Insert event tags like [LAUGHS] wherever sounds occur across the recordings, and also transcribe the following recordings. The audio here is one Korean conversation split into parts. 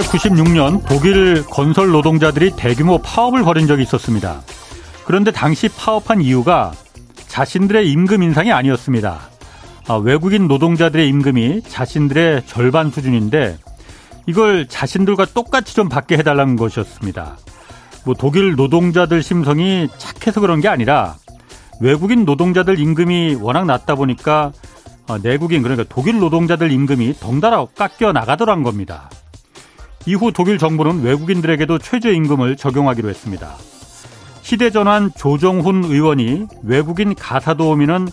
1996년 독일 건설 노동자들이 대규모 파업을 벌인 적이 있었습니다. 그런데 당시 파업한 이유가 자신들의 임금 인상이 아니었습니다. 아, 외국인 노동자들의 임금이 자신들의 절반 수준인데 이걸 자신들과 똑같이 좀 받게 해달라는 것이었습니다. 뭐 독일 노동자들 심성이 착해서 그런 게 아니라 외국인 노동자들 임금이 워낙 낮다 보니까 아, 내국인 그러니까 독일 노동자들 임금이 덩달아 깎여 나가더란 겁니다. 이후 독일 정부는 외국인들에게도 최저임금을 적용하기로 했습니다. 시대전환 조정훈 의원이 외국인 가사도우미는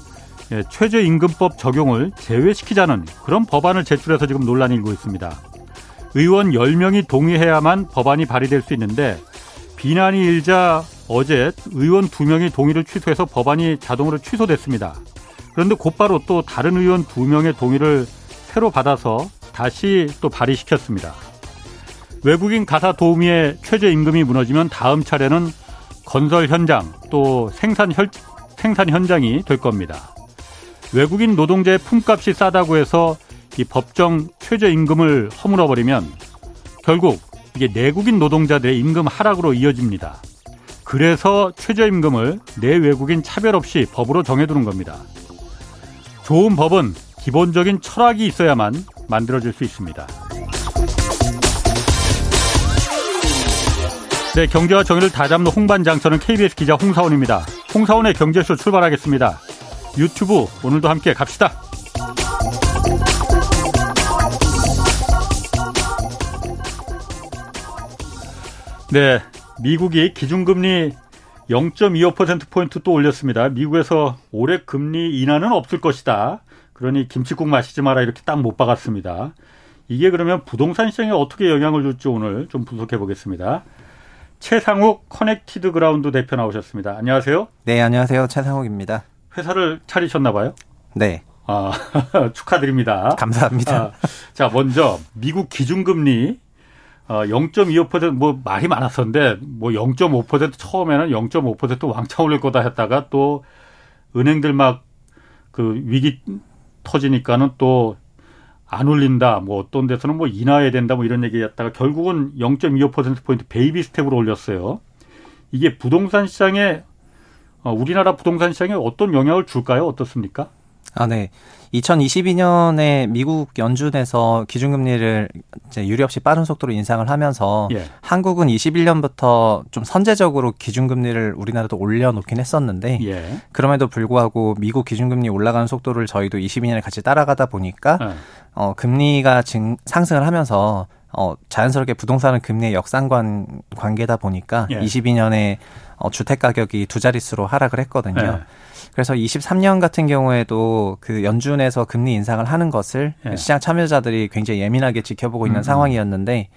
예, 최저임금법 적용을 제외시키자는 그런 법안을 제출해서 지금 논란이 일고 있습니다. 의원 10명이 동의해야만 법안이 발의될 수 있는데 비난이 일자 어제 의원 2명이 동의를 취소해서 법안이 자동으로 취소됐습니다. 그런데 곧바로 또 다른 의원 2명의 동의를 새로 받아서 다시 또 발의시켰습니다. 외국인 가사 도우미의 최저임금이 무너지면 다음 차례는 건설 현장 또 생산, 현, 생산 현장이 될 겁니다. 외국인 노동자의 품값이 싸다고 해서 이 법정 최저임금을 허물어버리면 결국 이게 내국인 노동자들의 임금 하락으로 이어집니다. 그래서 최저임금을 내 외국인 차별 없이 법으로 정해두는 겁니다. 좋은 법은 기본적인 철학이 있어야만 만들어질 수 있습니다. 네, 경제와 정의를 다잡는 홍반장 저는 KBS 기자 홍사원입니다. 홍사원의 경제쇼 출발하겠습니다. 유튜브 오늘도 함께 갑시다. 네, 미국이 기준금리 0.25%포인트 또 올렸습니다. 미국에서 올해 금리 인하는 없을 것이다. 그러니 김치국 마시지 마라 이렇게 딱 못 박았습니다. 이게 그러면 부동산 시장에 어떻게 영향을 줄지 오늘 좀 분석해 보겠습니다. 채상욱 커넥티드 그라운드 대표 나오셨습니다. 안녕하세요. 네, 안녕하세요. 채상욱입니다. 회사를 차리셨나 봐요? 네. 아, [LAUGHS] 축하드립니다. 감사합니다. 아, 자, 먼저 미국 기준금리 어, 0.25%뭐 말이 많았었는데 뭐 0.5% 처음에는 0.5% 왕창 올릴 거다 했다가 또 은행들 막 그 위기 터지니까는 또 안 올린다. 뭐 어떤 데서는 뭐 인하해야 된다. 뭐 이런 얘기였다가 결국은 0.25%포인트 baby step으로 올렸어요. 이게 부동산 시장에 어, 우리나라 부동산 시장에 어떤 영향을 줄까요? 어떻습니까? 아, 네. 2022년에 미국 연준에서 기준금리를 이제 유례 없이 빠른 속도로 인상을 하면서 예. 한국은 21년부터 좀 선제적으로 기준금리를 우리나라도 올려놓긴 했었는데 예. 그럼에도 불구하고 미국 기준금리 올라가는 속도를 저희도 22년에 같이 따라가다 보니까 예. 어, 금리가 증, 상승을 하면서 어, 자연스럽게 부동산은 금리의 역상관 관계다 보니까 예. 22년에 어, 주택 가격이 두 자릿수로 하락을 했거든요. 예. 그래서 23년 같은 경우에도 그 연준에서 금리 인상을 하는 것을 예. 시장 참여자들이 굉장히 예민하게 지켜보고 있는 음. 상황이었는데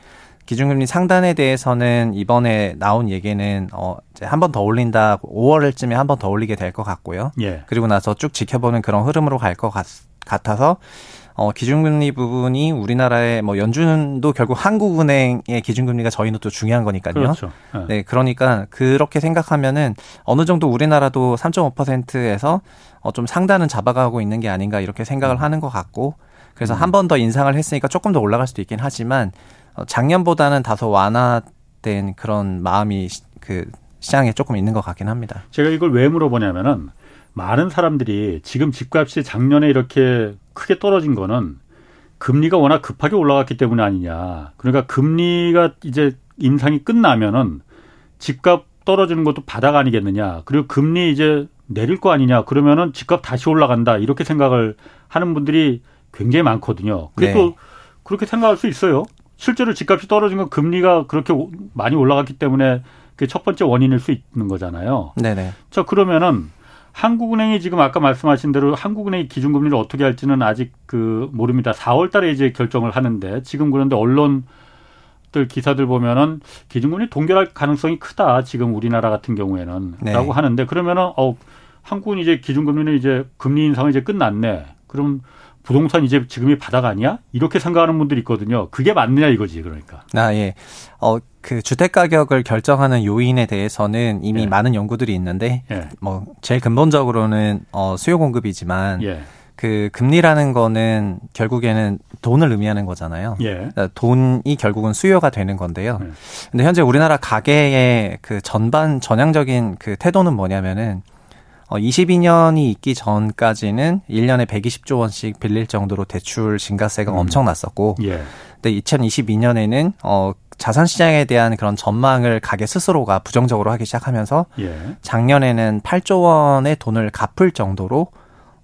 기준금리 상단에 대해서는 이번에 나온 얘기는 어 이제 한 번 더 올린다 5월쯤에 한 번 더 올리게 될 것 같고요. 예. 그리고 나서 쭉 지켜보는 그런 흐름으로 갈 것 같아서 어, 기준금리 부분이 우리나라의 뭐 연준도 결국 한국은행의 기준금리가 저희는 또 중요한 거니까요. 그렇죠. 네. 네, 그러니까 그렇게 생각하면은 어느 정도 우리나라도 3.5%에서 어, 좀 상단은 잡아가고 있는 게 아닌가 이렇게 생각을 음. 하는 것 같고 그래서 음. 한번 더 인상을 했으니까 조금 더 올라갈 수도 있긴 하지만 어, 작년보다는 다소 완화된 그런 마음이 그 시장에 조금 있는 것 같긴 합니다. 제가 이걸 왜 물어보냐면은 많은 사람들이 지금 집값이 작년에 이렇게 크게 떨어진 거는 금리가 워낙 급하게 올라갔기 때문에 아니냐. 그러니까 금리가 이제 인상이 끝나면은 집값 떨어지는 것도 바닥 아니겠느냐. 그리고 금리 이제 내릴 거 아니냐. 그러면은 집값 다시 올라간다. 이렇게 생각을 하는 분들이 굉장히 많거든요. 그래도 네. 그렇게 생각할 수 있어요. 실제로 집값이 떨어진 건 금리가 그렇게 많이 올라갔기 때문에 그게 첫 번째 원인일 수 있는 거잖아요. 네네. 자, 그러면은 한국은행이 지금 아까 말씀하신 대로 한국은행이 기준금리를 어떻게 할지는 아직 그 모릅니다. 4월 달에 이제 결정을 하는데 지금 그런데 언론들 기사들 보면은 기준금리 동결할 가능성이 크다. 지금 우리나라 같은 경우에는 네. 라고 하는데 그러면은 어 한국은 이제 기준금리는 이제 금리 인상은 이제 끝났네. 그럼 부동산 이제 지금이 바닥 아니야? 이렇게 생각하는 분들이 있거든요. 그게 맞느냐 이거지 그러니까. 아 예. 어 그 주택 가격을 결정하는 요인에 대해서는 이미 예. 많은 연구들이 있는데 예. 뭐 제일 근본적으로는 어 수요 공급이지만 예. 그 금리라는 거는 결국에는 돈을 의미하는 거잖아요. 예. 그러니까 돈이 결국은 수요가 되는 건데요. 예. 근데 현재 우리나라 가계의 그 전반 전향적인 그 태도는 뭐냐면은 어 22년이 있기 전까지는 1년에 120조 원씩 빌릴 정도로 대출 증가세가 음. 엄청났었고 예. 근데 2022년에는 어 자산 시장에 대한 그런 전망을 가게 스스로가 부정적으로 하기 시작하면서 예. 작년에는 8조 원의 돈을 갚을 정도로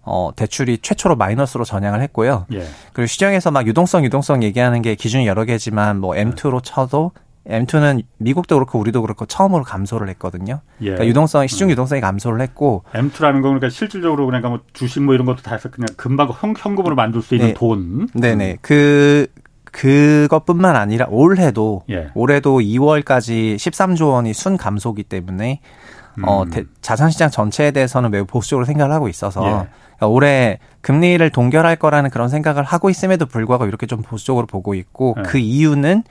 어, 대출이 최초로 마이너스로 전향을 했고요. 예. 그리고 시장에서 막 유동성, 유동성 얘기하는 게 기준이 여러 개지만 뭐 M2로 쳐도 M2는 미국도 그렇고 우리도 그렇고 처음으로 감소를 했거든요. 예. 그러니까 유동성, 시중 음. 유동성이 감소를 했고 M2라는 건 그러니까 실질적으로 그러니까 뭐 주식 뭐 이런 것도 다 해서 그냥 금방 현, 현금으로 만들 수 있는 네. 돈. 네네. 그 그것뿐만 아니라 올해도 예. 올해도 2월까지 13조 원이 순 감소기 때문에 어, 음. 어 자산 시장 전체에 대해서는 매우 보수적으로 생각을 하고 있어서 예. 그러니까 올해 금리를 동결할 거라는 그런 생각을 하고 있음에도 불구하고 이렇게 좀 보수적으로 보고 있고 예. 그 이유는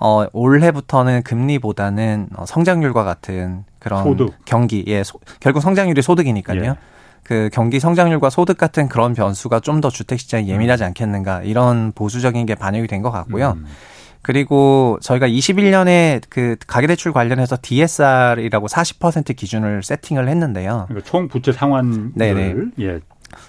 어 올해부터는 금리보다는 어, 성장률과 같은 그런 소득. 경기 예 소, 결국 성장률이 소득이니까요. 예. 그 경기 성장률과 소득 같은 그런 변수가 좀 더 주택 시장이 예민하지 음. 않겠는가 이런 보수적인 게 반영이 된 것 같고요. 음. 그리고 저희가 21년에 그 가계대출 관련해서 DSR이라고 40% 기준을 세팅을 했는데요. 그러니까 총 부채 상환율 네네. 예.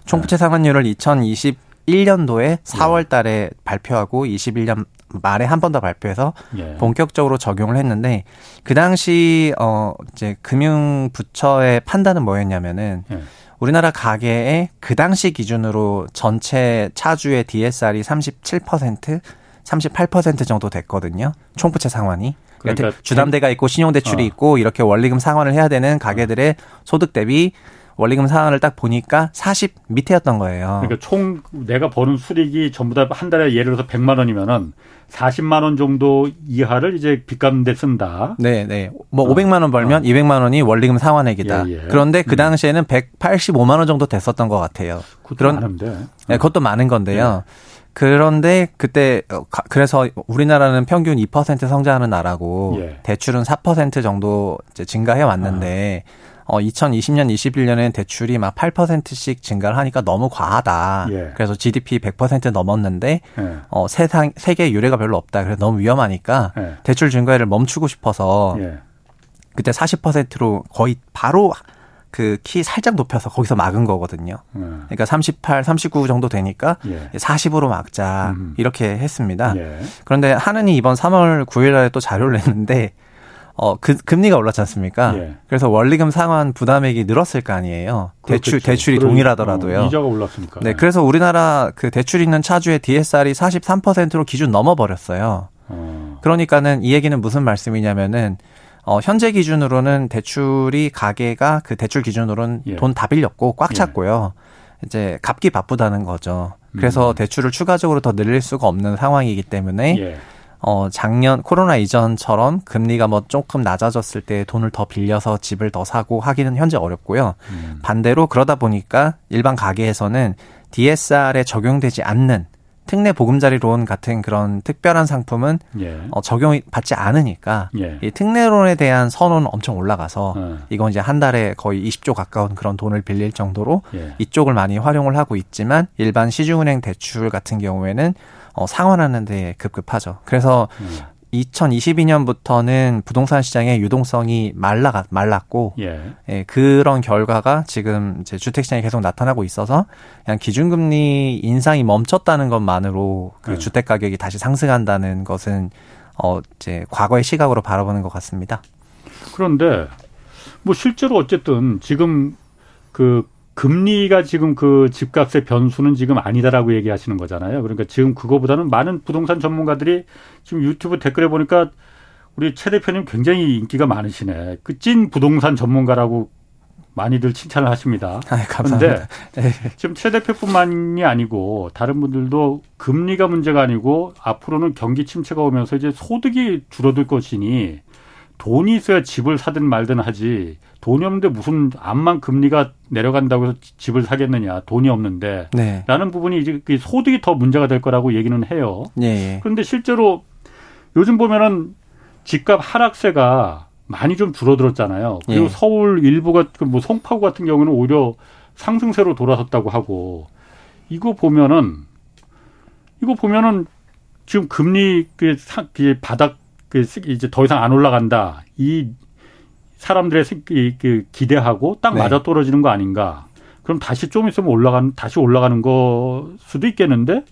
총 부채 상환율을 2021년도에 4월 달에 발표하고 21년 말에 한 번 더 발표해서 예. 본격적으로 적용을 했는데 그 당시 어 이제 금융 부처의 판단은 뭐였냐면은 예. 우리나라 가계의 그 당시 기준으로 전체 차주의 DSR이 37%, 38% 정도 됐거든요. 총부채 상환이. 그러니까, 주담대가 있고 신용대출이 어. 있고 이렇게 원리금 상환을 해야 되는 가계들의 소득 대비 원리금 상환을 딱 보니까 40 밑에였던 거예요. 그러니까 총 내가 버는 수익이 전부 다 한 달에 예를 들어서 100만 원이면은 40만 원 정도 이하를 이제 빚 갚는 데 쓴다. 네, 네. 뭐 어. 500만 원 벌면 어. 200만 원이 원리금 상환액이다. 예, 예. 그런데 그 음. 당시에는 음. 185만 원 정도 됐었던 것 같아요. 그런 많은데. 네, 그것도 많은 건데요. 예. 그런데 그때 어, 그래서 우리나라는 평균 2% 성장하는 나라고 예. 대출은 4% 정도 증가해 왔는데 아. 어 2020년 21년에는 대출이 막 8%씩 증가를 하니까 너무 과하다. 예. 그래서 GDP 100% 넘었는데 예. 어 세상 세계 유례가 별로 없다. 그래서 너무 위험하니까 예. 대출 증가를 멈추고 싶어서 예. 그때 40%로 거의 바로 그 키 살짝 높여서 거기서 막은 거거든요. 예. 그러니까 38, 39 정도 되니까 예. 40으로 막자 음. 이렇게 했습니다. 예. 그런데 하느니 이번 3월 9일 날에 또 자료를 냈는데 어, 그, 금리가 올랐지 않습니까? 예. 그래서 원리금 상환 부담액이 늘었을 거 아니에요. 그렇겠죠. 대출, 대출이 동일하더라도요. 어, 이자가 올랐으니까. 네. 그래서 우리나라 그 대출 있는 차주의 DSR이 43%로 기준 넘어버렸어요. 어. 그러니까는 이 얘기는 무슨 말씀이냐면은 어, 현재 기준으로는 대출이 가계가 그 대출 기준으로는 예. 돈다 빌렸고 꽉 예. 찼고요. 예. 이제 갚기 바쁘다는 거죠. 그래서 음. 대출을 추가적으로 더 늘릴 수가 없는 상황이기 때문에 예. 어, 작년 코로나 이전처럼 금리가 뭐 조금 낮아졌을 때 돈을 더 빌려서 집을 더 사고 하기는 현재 어렵고요. 음. 반대로 그러다 보니까 일반 가게에서는 DSR에 적용되지 않는 특례 보금자리 론 같은 그런 특별한 상품은 예. 어, 적용이 받지 않으니까 예. 이 특례론에 대한 선호는 엄청 올라가서 어. 이건 이제 한 달에 거의 20조 가까운 그런 돈을 빌릴 정도로 예. 이쪽을 많이 활용을 하고 있지만 일반 시중은행 대출 같은 경우에는 어, 상환하는 데 급급하죠. 그래서 음. 2022년부터는 부동산 시장의 유동성이 말라 말랐고 예. 예, 그런 결과가 지금 이제 주택 시장에 계속 나타나고 있어서 그냥 기준금리 인상이 멈췄다는 것만으로 그 네. 주택 가격이 다시 상승한다는 것은 어 이제 과거의 시각으로 바라보는 것 같습니다. 그런데 뭐 실제로 어쨌든 지금 그 금리가 지금 그 집값의 변수는 지금 아니다라고 얘기하시는 거잖아요. 그러니까 지금 그거보다는 많은 부동산 전문가들이 지금 유튜브 댓글에 보니까 우리 최 대표님 굉장히 인기가 많으시네. 그 찐 부동산 전문가라고 많이들 칭찬을 하십니다. 아, 감사합니다. 그런데 네. 지금 최 대표뿐만이 아니고 다른 분들도 금리가 문제가 아니고 앞으로는 경기 침체가 오면서 이제 소득이 줄어들 것이니 돈이 있어야 집을 사든 말든 하지 돈이 없는데 무슨 암만 금리가 내려간다고 해서 집을 사겠느냐 돈이 없는데 네. 라는 부분이 이제 그 소득이 더 문제가 될 거라고 얘기는 해요. 네. 그런데 실제로 요즘 보면은 집값 하락세가 많이 좀 줄어들었잖아요. 그리고 네. 서울 일부가 그뭐 송파구 같은 경우는 오히려 상승세로 돌아섰다고 하고 이거 보면은 이거 보면은 지금 금리 그, 그 바닥 그 이제 더 이상 안 올라간다. 이 사람들의 그 기대하고 딱 네. 맞아 떨어지는 거 아닌가? 그럼 다시 좀 있으면 올라가는 다시 올라가는 거 수도 있겠는데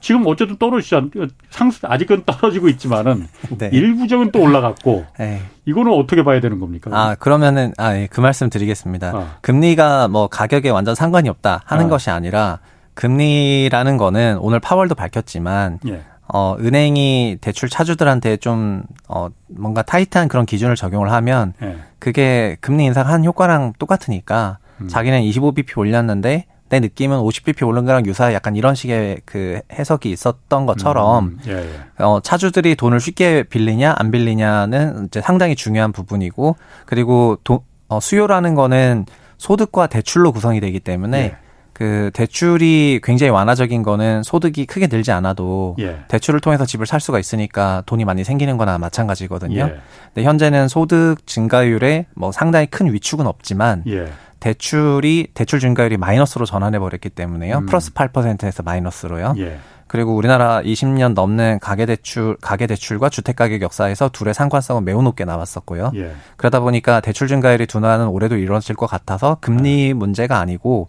지금 어쨌든 떨어지지 않, 상승 아직은 [LAUGHS] 떨어지고 있지만은 네. 일부적은 또 올라갔고 네. 이거는 어떻게 봐야 되는 겁니까? 아 그러면은 아그 예, 말씀 드리겠습니다. 아. 금리가 뭐 가격에 완전 상관이 없다 하는 아. 것이 아니라 금리라는 거는 오늘 파월도 밝혔지만 예. 어, 은행이 대출 차주들한테 좀, 어, 뭔가 타이트한 그런 기준을 적용을 하면, 예. 그게 금리 인상한 효과랑 똑같으니까, 음. 자기는 25bp 올렸는데, 내 느낌은 50bp 오른 거랑 유사해 약간 이런 식의 그 해석이 있었던 것처럼 음, 예, 예. 어 차주들이 돈을 쉽게 빌리냐 안 빌리냐는 이제 상당히 중요한 부분이고 그리고 도, 어 수요라는 거는 소득과 대출로 구성이 되기 때문에 예. 그 대출이 굉장히 완화적인 거는 소득이 크게 늘지 않아도 예. 대출을 통해서 집을 살 수가 있으니까 돈이 많이 생기는 거나 마찬가지거든요. 예. 근데 현재는 소득 증가율에 뭐 상당히 큰 위축은 없지만 예. 대출이 대출 증가율이 마이너스로 전환해 버렸기 때문에요. 음. 플러스 8%에서 마이너스로요. 예. 그리고 우리나라 20년 넘는 가계 대출 가계 대출과 주택 가격 역사에서 둘의 상관성은 매우 높게 나왔었고요. 예. 그러다 보니까 대출 증가율이 둔화는 올해도 이루어질 것 같아서 금리 예. 문제가 아니고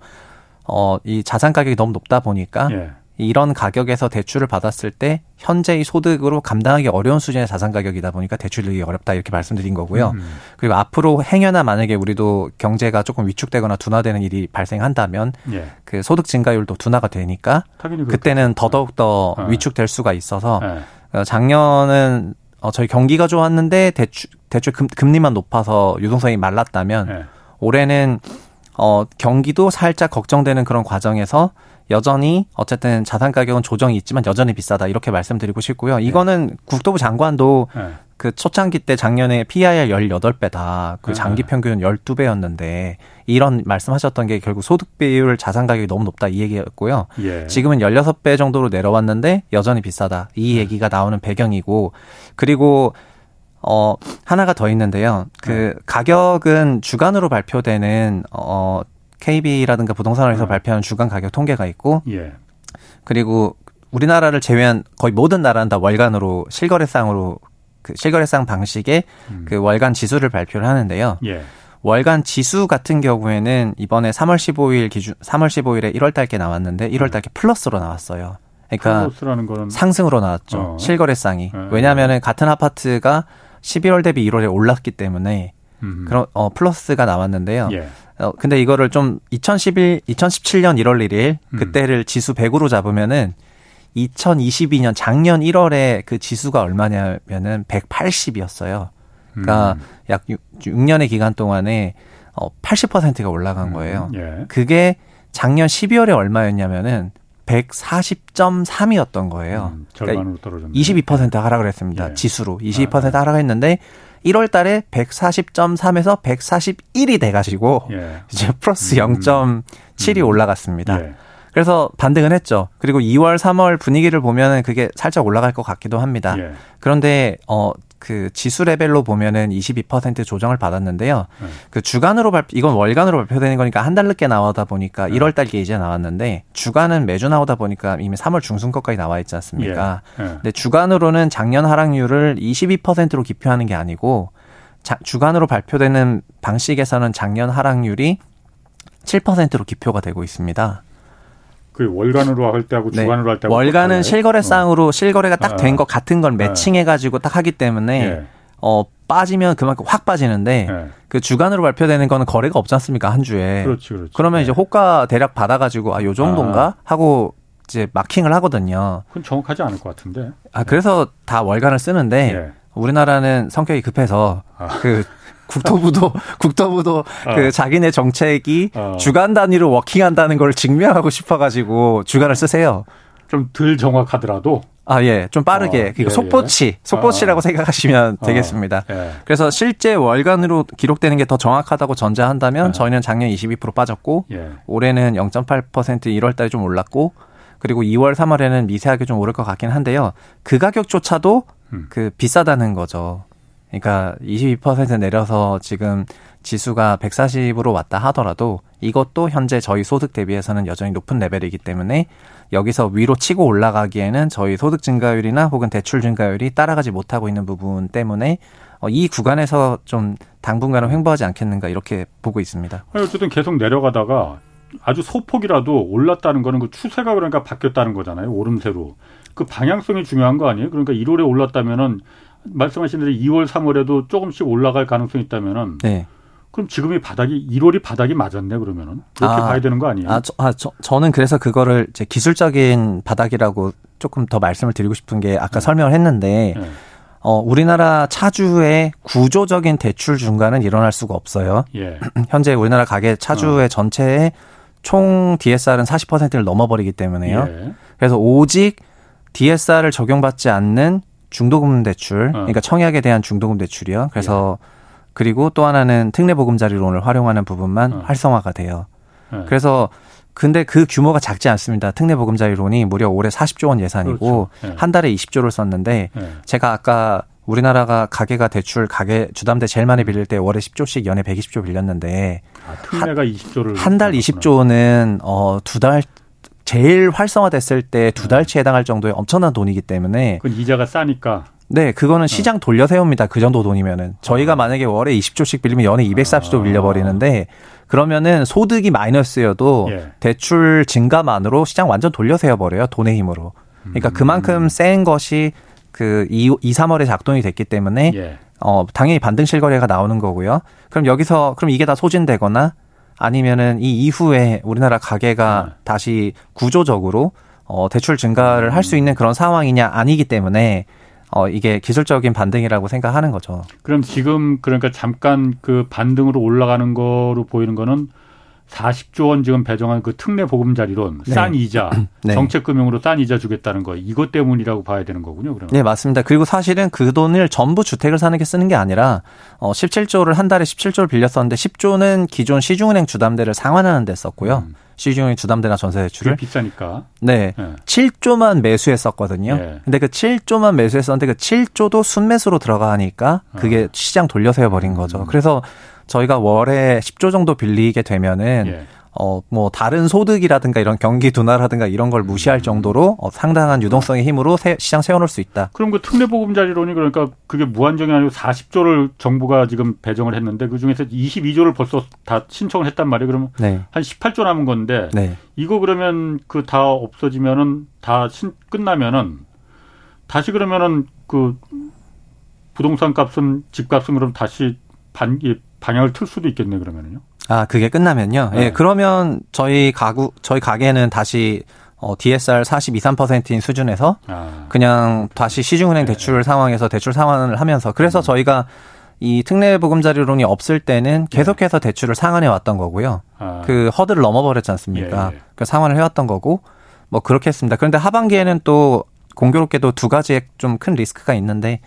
어, 이 자산 가격이 너무 높다 보니까 예. 이런 가격에서 대출을 받았을 때 현재의 소득으로 감당하기 어려운 수준의 자산 가격이다 보니까 대출이 어렵다 이렇게 말씀드린 거고요. 음. 그리고 앞으로 행여나 만약에 우리도 경제가 조금 위축되거나 둔화되는 일이 발생한다면 예. 그 소득 증가율도 둔화가 되니까 그때는 더더욱 더 어. 위축될 수가 있어서 예. 어, 작년은 어, 저희 경기가 좋았는데 대출 대출 금, 금리만 높아서 유동성이 말랐다면 예. 올해는 어, 경기도 살짝 걱정되는 그런 과정에서 여전히 어쨌든 자산 가격은 조정이 있지만 여전히 비싸다 이렇게 말씀드리고 싶고요. 네. 이거는 네. 국토부 장관도 네. 그 초창기 때 작년에 PIR 18배다. 그 네. 장기 평균 12배였는데 이런 말씀하셨던 게 결국 소득 비율 자산 가격이 너무 높다 이 얘기였고요. 예. 지금은 16배 정도로 내려왔는데 여전히 비싸다. 이 네. 얘기가 나오는 배경이고 그리고 어, 하나가 더 있는데요. 그 네. 가격은 주간으로 발표되는 어 KB라든가 부동산에서 네. 발표하는 주간 가격 통계가 있고 예. 그리고 우리나라를 제외한 거의 모든 나라는 다 월간으로 실거래상으로 그 실거래상 방식의 음. 그 월간 지수를 발표를 하는데요. 예. 월간 지수 같은 경우에는 이번에 3월 15일 기준 3월 15일에 1월 달께 나왔는데 1월 달께 플러스로 나왔어요. 그러니까 상승으로 나왔죠. 어. 실거래상이. 네. 왜냐하면은 같은 아파트가 11월 대비 1월에 올랐기 때문에 음. 그런 어 플러스가 나왔는데요. 예. 어 근데 이거를 좀 2011 2017년 1월 1일 음. 그때를 음. 지수 100으로 잡으면은 2022년 작년 1월에 그 지수가 얼마냐면은 180이었어요. 그러니까 음. 약 6, 6년의 기간 동안에 어 80%가 올라간 음. 거예요. 음. 예. 그게 작년 12월에 얼마였냐면은 140.3이었던 거예요. 음, 절반으로 떨어졌네. 22% 하락을 했습니다. 예. 지수로 22% 아, 하락했는데 1월 달에 140.3에서 141이 돼 가지고 예. 이제 플러스 0.7이 음, 음. 올라갔습니다. 예. 그래서 반등은 했죠. 그리고 2월, 3월 분위기를 보면은 그게 살짝 올라갈 것 같기도 합니다. 예. 그런데 어 그 지수 레벨로 보면은 22% 조정을 받았는데요. 네. 그 주간으로 발 이건 월간으로 발표되는 거니까 한 달 늦게 나오다 보니까 네. 1월 달게 이제 나왔는데 주간은 매주 나오다 보니까 이미 3월 중순 것까지 나와 있지 않습니까? 예. 네. 근데 주간으로는 작년 하락률을 22%로 기표하는 게 아니고 자, 주간으로 발표되는 방식에서는 작년 하락률이 7%로 기표가 되고 있습니다. 그 월간으로 할 때하고 네. 주간으로 할 때하고 월간은 실거래상으로 어. 실거래가 딱 된것 아. 같은 걸 네. 매칭해 가지고 딱 하기 때문에 예. 어 빠지면 그만큼 확 빠지는데 예. 그 주간으로 발표되는 거는 거래가 없지 않습니까 한 주에 그렇지, 그렇지. 그러면 예. 이제 호가 대략 받아가지고 아요 정도인가 아. 하고 이제 마킹을 하거든요. 그건 정확하지 않을 것 같은데. 아 그래서 다 월간을 쓰는데 예. 우리나라는 성격이 급해서 아. 그 [LAUGHS] 국토부도 [LAUGHS] 국토부도 어. 그 자기네 정책이 어. 주간 단위로 워킹한다는 걸 증명하고 싶어가지고 주간을 쓰세요. 좀 덜 정확하더라도. 아, 예. 좀 빠르게. 어, 그러니까 예, 속보치, 예. 속보치라고 어. 생각하시면 어, 되겠습니다. 예. 그래서 실제 월간으로 기록되는 게 더 정확하다고 전제한다면 예. 저희는 작년 22% 빠졌고 예. 올해는 0.8% 1월 달에 좀 올랐고 그리고 2월, 3월에는 미세하게 좀 오를 것 같긴 한데요. 그 가격조차도 음. 그 비싸다는 거죠. 그러니까 22% 내려서 지금 지수가 140으로 왔다 하더라도 이것도 현재 저희 소득 대비해서는 여전히 높은 레벨이기 때문에 여기서 위로 치고 올라가기에는 저희 소득 증가율이나 혹은 대출 증가율이 따라가지 못하고 있는 부분 때문에 어, 이 구간에서 좀 당분간은 횡보하지 않겠는가 이렇게 보고 있습니다. 어쨌든 계속 내려가다가 아주 소폭이라도 올랐다는 거는 그 추세가 그러니까 바뀌었다는 거잖아요. 오름세로. 그 방향성이 중요한 거 아니에요? 그러니까 1월에 올랐다면은 말씀하신 대로 2월, 3월에도 조금씩 올라갈 가능성이 있다면은 네. 그럼 지금이 바닥이 1월이 바닥이 맞았네 그러면은 그렇게 아, 봐야 되는 거 아니에요? 아, 저, 아 저, 저는 그래서 그거를 이제 기술적인 바닥이라고 조금 더 말씀을 드리고 싶은 게 아까 네. 설명을 했는데 네. 어, 우리나라 차주의 구조적인 대출 중간은 일어날 수가 없어요. 예. [CLEARS THROAT] 현재 우리나라 가계 차주의 어. 전체의 총 DSR은 40%를 넘어버리기 때문에요. 예. 그래서 오직 DSR을 적용받지 않는 중도금 대출, 어. 그러니까 청약에 대한 중도금 대출이요. 그래서 예. 그리고 또 하나는 특례보금자리론을 활용하는 부분만 어. 활성화가 돼요. 예. 그래서 근데 그 규모가 작지 않습니다. 특례보금자리론이 무려 올해 40조 원 예산이고 그렇죠. 예. 한 달에 20조를 썼는데 예. 제가 아까 우리나라가 가계가 대출 가계 주담대 제일 많이 빌릴 때 월에 10조씩 연에 120조 빌렸는데 아, 특례가 20조를 한 달 20조는 어두 달 제일 활성화됐을 때 두 달치 해당할 정도의 엄청난 돈이기 때문에 그 이자가 싸니까 네, 그거는 시장 돌려 세웁니다. 그 정도 돈이면은. 저희가 아. 만약에 월에 20조씩 빌리면 연에 240조 아. 빌려 버리는데 그러면은 소득이 마이너스여도 예. 대출 증가만으로 시장 완전 돌려 세워 버려요. 돈의 힘으로. 그러니까 음. 그만큼 센 것이 그 2, 2 3월에 작동이 됐기 때문에 예. 어, 당연히 반등 실거래가 나오는 거고요. 그럼 여기서 그럼 이게 다 소진되거나 아니면은 이 이후에 우리나라 가계가 네. 다시 구조적으로 어, 대출 증가를 할 수 있는 그런 상황이냐 아니기 때문에 어, 이게 기술적인 반등이라고 생각하는 거죠. 그럼 지금 그러니까 잠깐 그 반등으로 올라가는 거로 보이는 거는 40조 원 지금 배정한 그 특례 보금자리론 네. 싼 이자 [CLEARS THROAT] 네. 정책 금융으로 싼 이자 주겠다는 거 이것 때문이라고 봐야 되는 거군요. 그러면. 네 맞습니다. 그리고 사실은 그 돈을 전부 주택을 사는 게 쓰는 게 아니라 어 17조를 한 달에 17조를 빌렸었는데 10조는 기존 시중은행 주담대를 상환하는 데 썼고요. 음. 시중의 주담대나 전세 대출을 비싸니까. 네. 네. 7조만 매수했었거든요. 네. 근데 그 7조만 매수했었는데 그 7조도 순매수로 들어가니까 그게 어. 시장 돌려세워 버린 거죠. 음. 그래서 저희가 월에 10조 정도 빌리게 되면은 예. 어, 뭐, 다른 소득이라든가 이런 경기 둔화라든가 이런 걸 무시할 음. 정도로 어, 상당한 유동성의 힘으로 세, 시장 세워놓을 수 있다. 그럼 그 특례보금자리론이 그러니까 그게 무한정이 아니고 40조를 정부가 지금 배정을 했는데 그 중에서 22조를 벌써 다 신청을 했단 말이에요. 그러면 네. 한 18조 남은 건데 네. 이거 그러면 그 다 없어지면은 다 신, 끝나면은 다시 그러면은 그 부동산 값은 집값은 그럼 다시 반, 방향을 틀 수도 있겠네 그러면은요. 아 그게 끝나면요. 예, 네. 예, 그러면 저희 가구 저희 가게는 다시 어, DSR 42, 3%인 수준에서 아. 그냥 다시 시중은행 네. 대출 상황에서 대출 상환을 하면서 그래서 음. 저희가 이 특례 보금자리론이 없을 때는 네. 계속해서 대출을 상환해 왔던 거고요. 아. 그 허들을 넘어버렸지 않습니까? 예, 예. 그 상환을 해왔던 거고 뭐 그렇게 했습니다. 그런데 하반기에는 또 공교롭게도 두 가지의 좀 큰 리스크가 있는데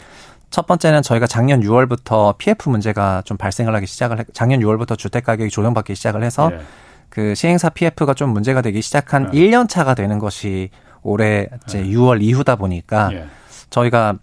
첫 번째는 저희가 작년 6월부터 PF 문제가 좀 발생을 하기 시작을 했, 작년 6월부터 주택 가격이 조정받기 시작을 해서 네. 그 시행사 PF가 좀 문제가 되기 시작한 네. 1년 차가 되는 것이 올해 이제 네. 6월 이후다 보니까 예. 저희가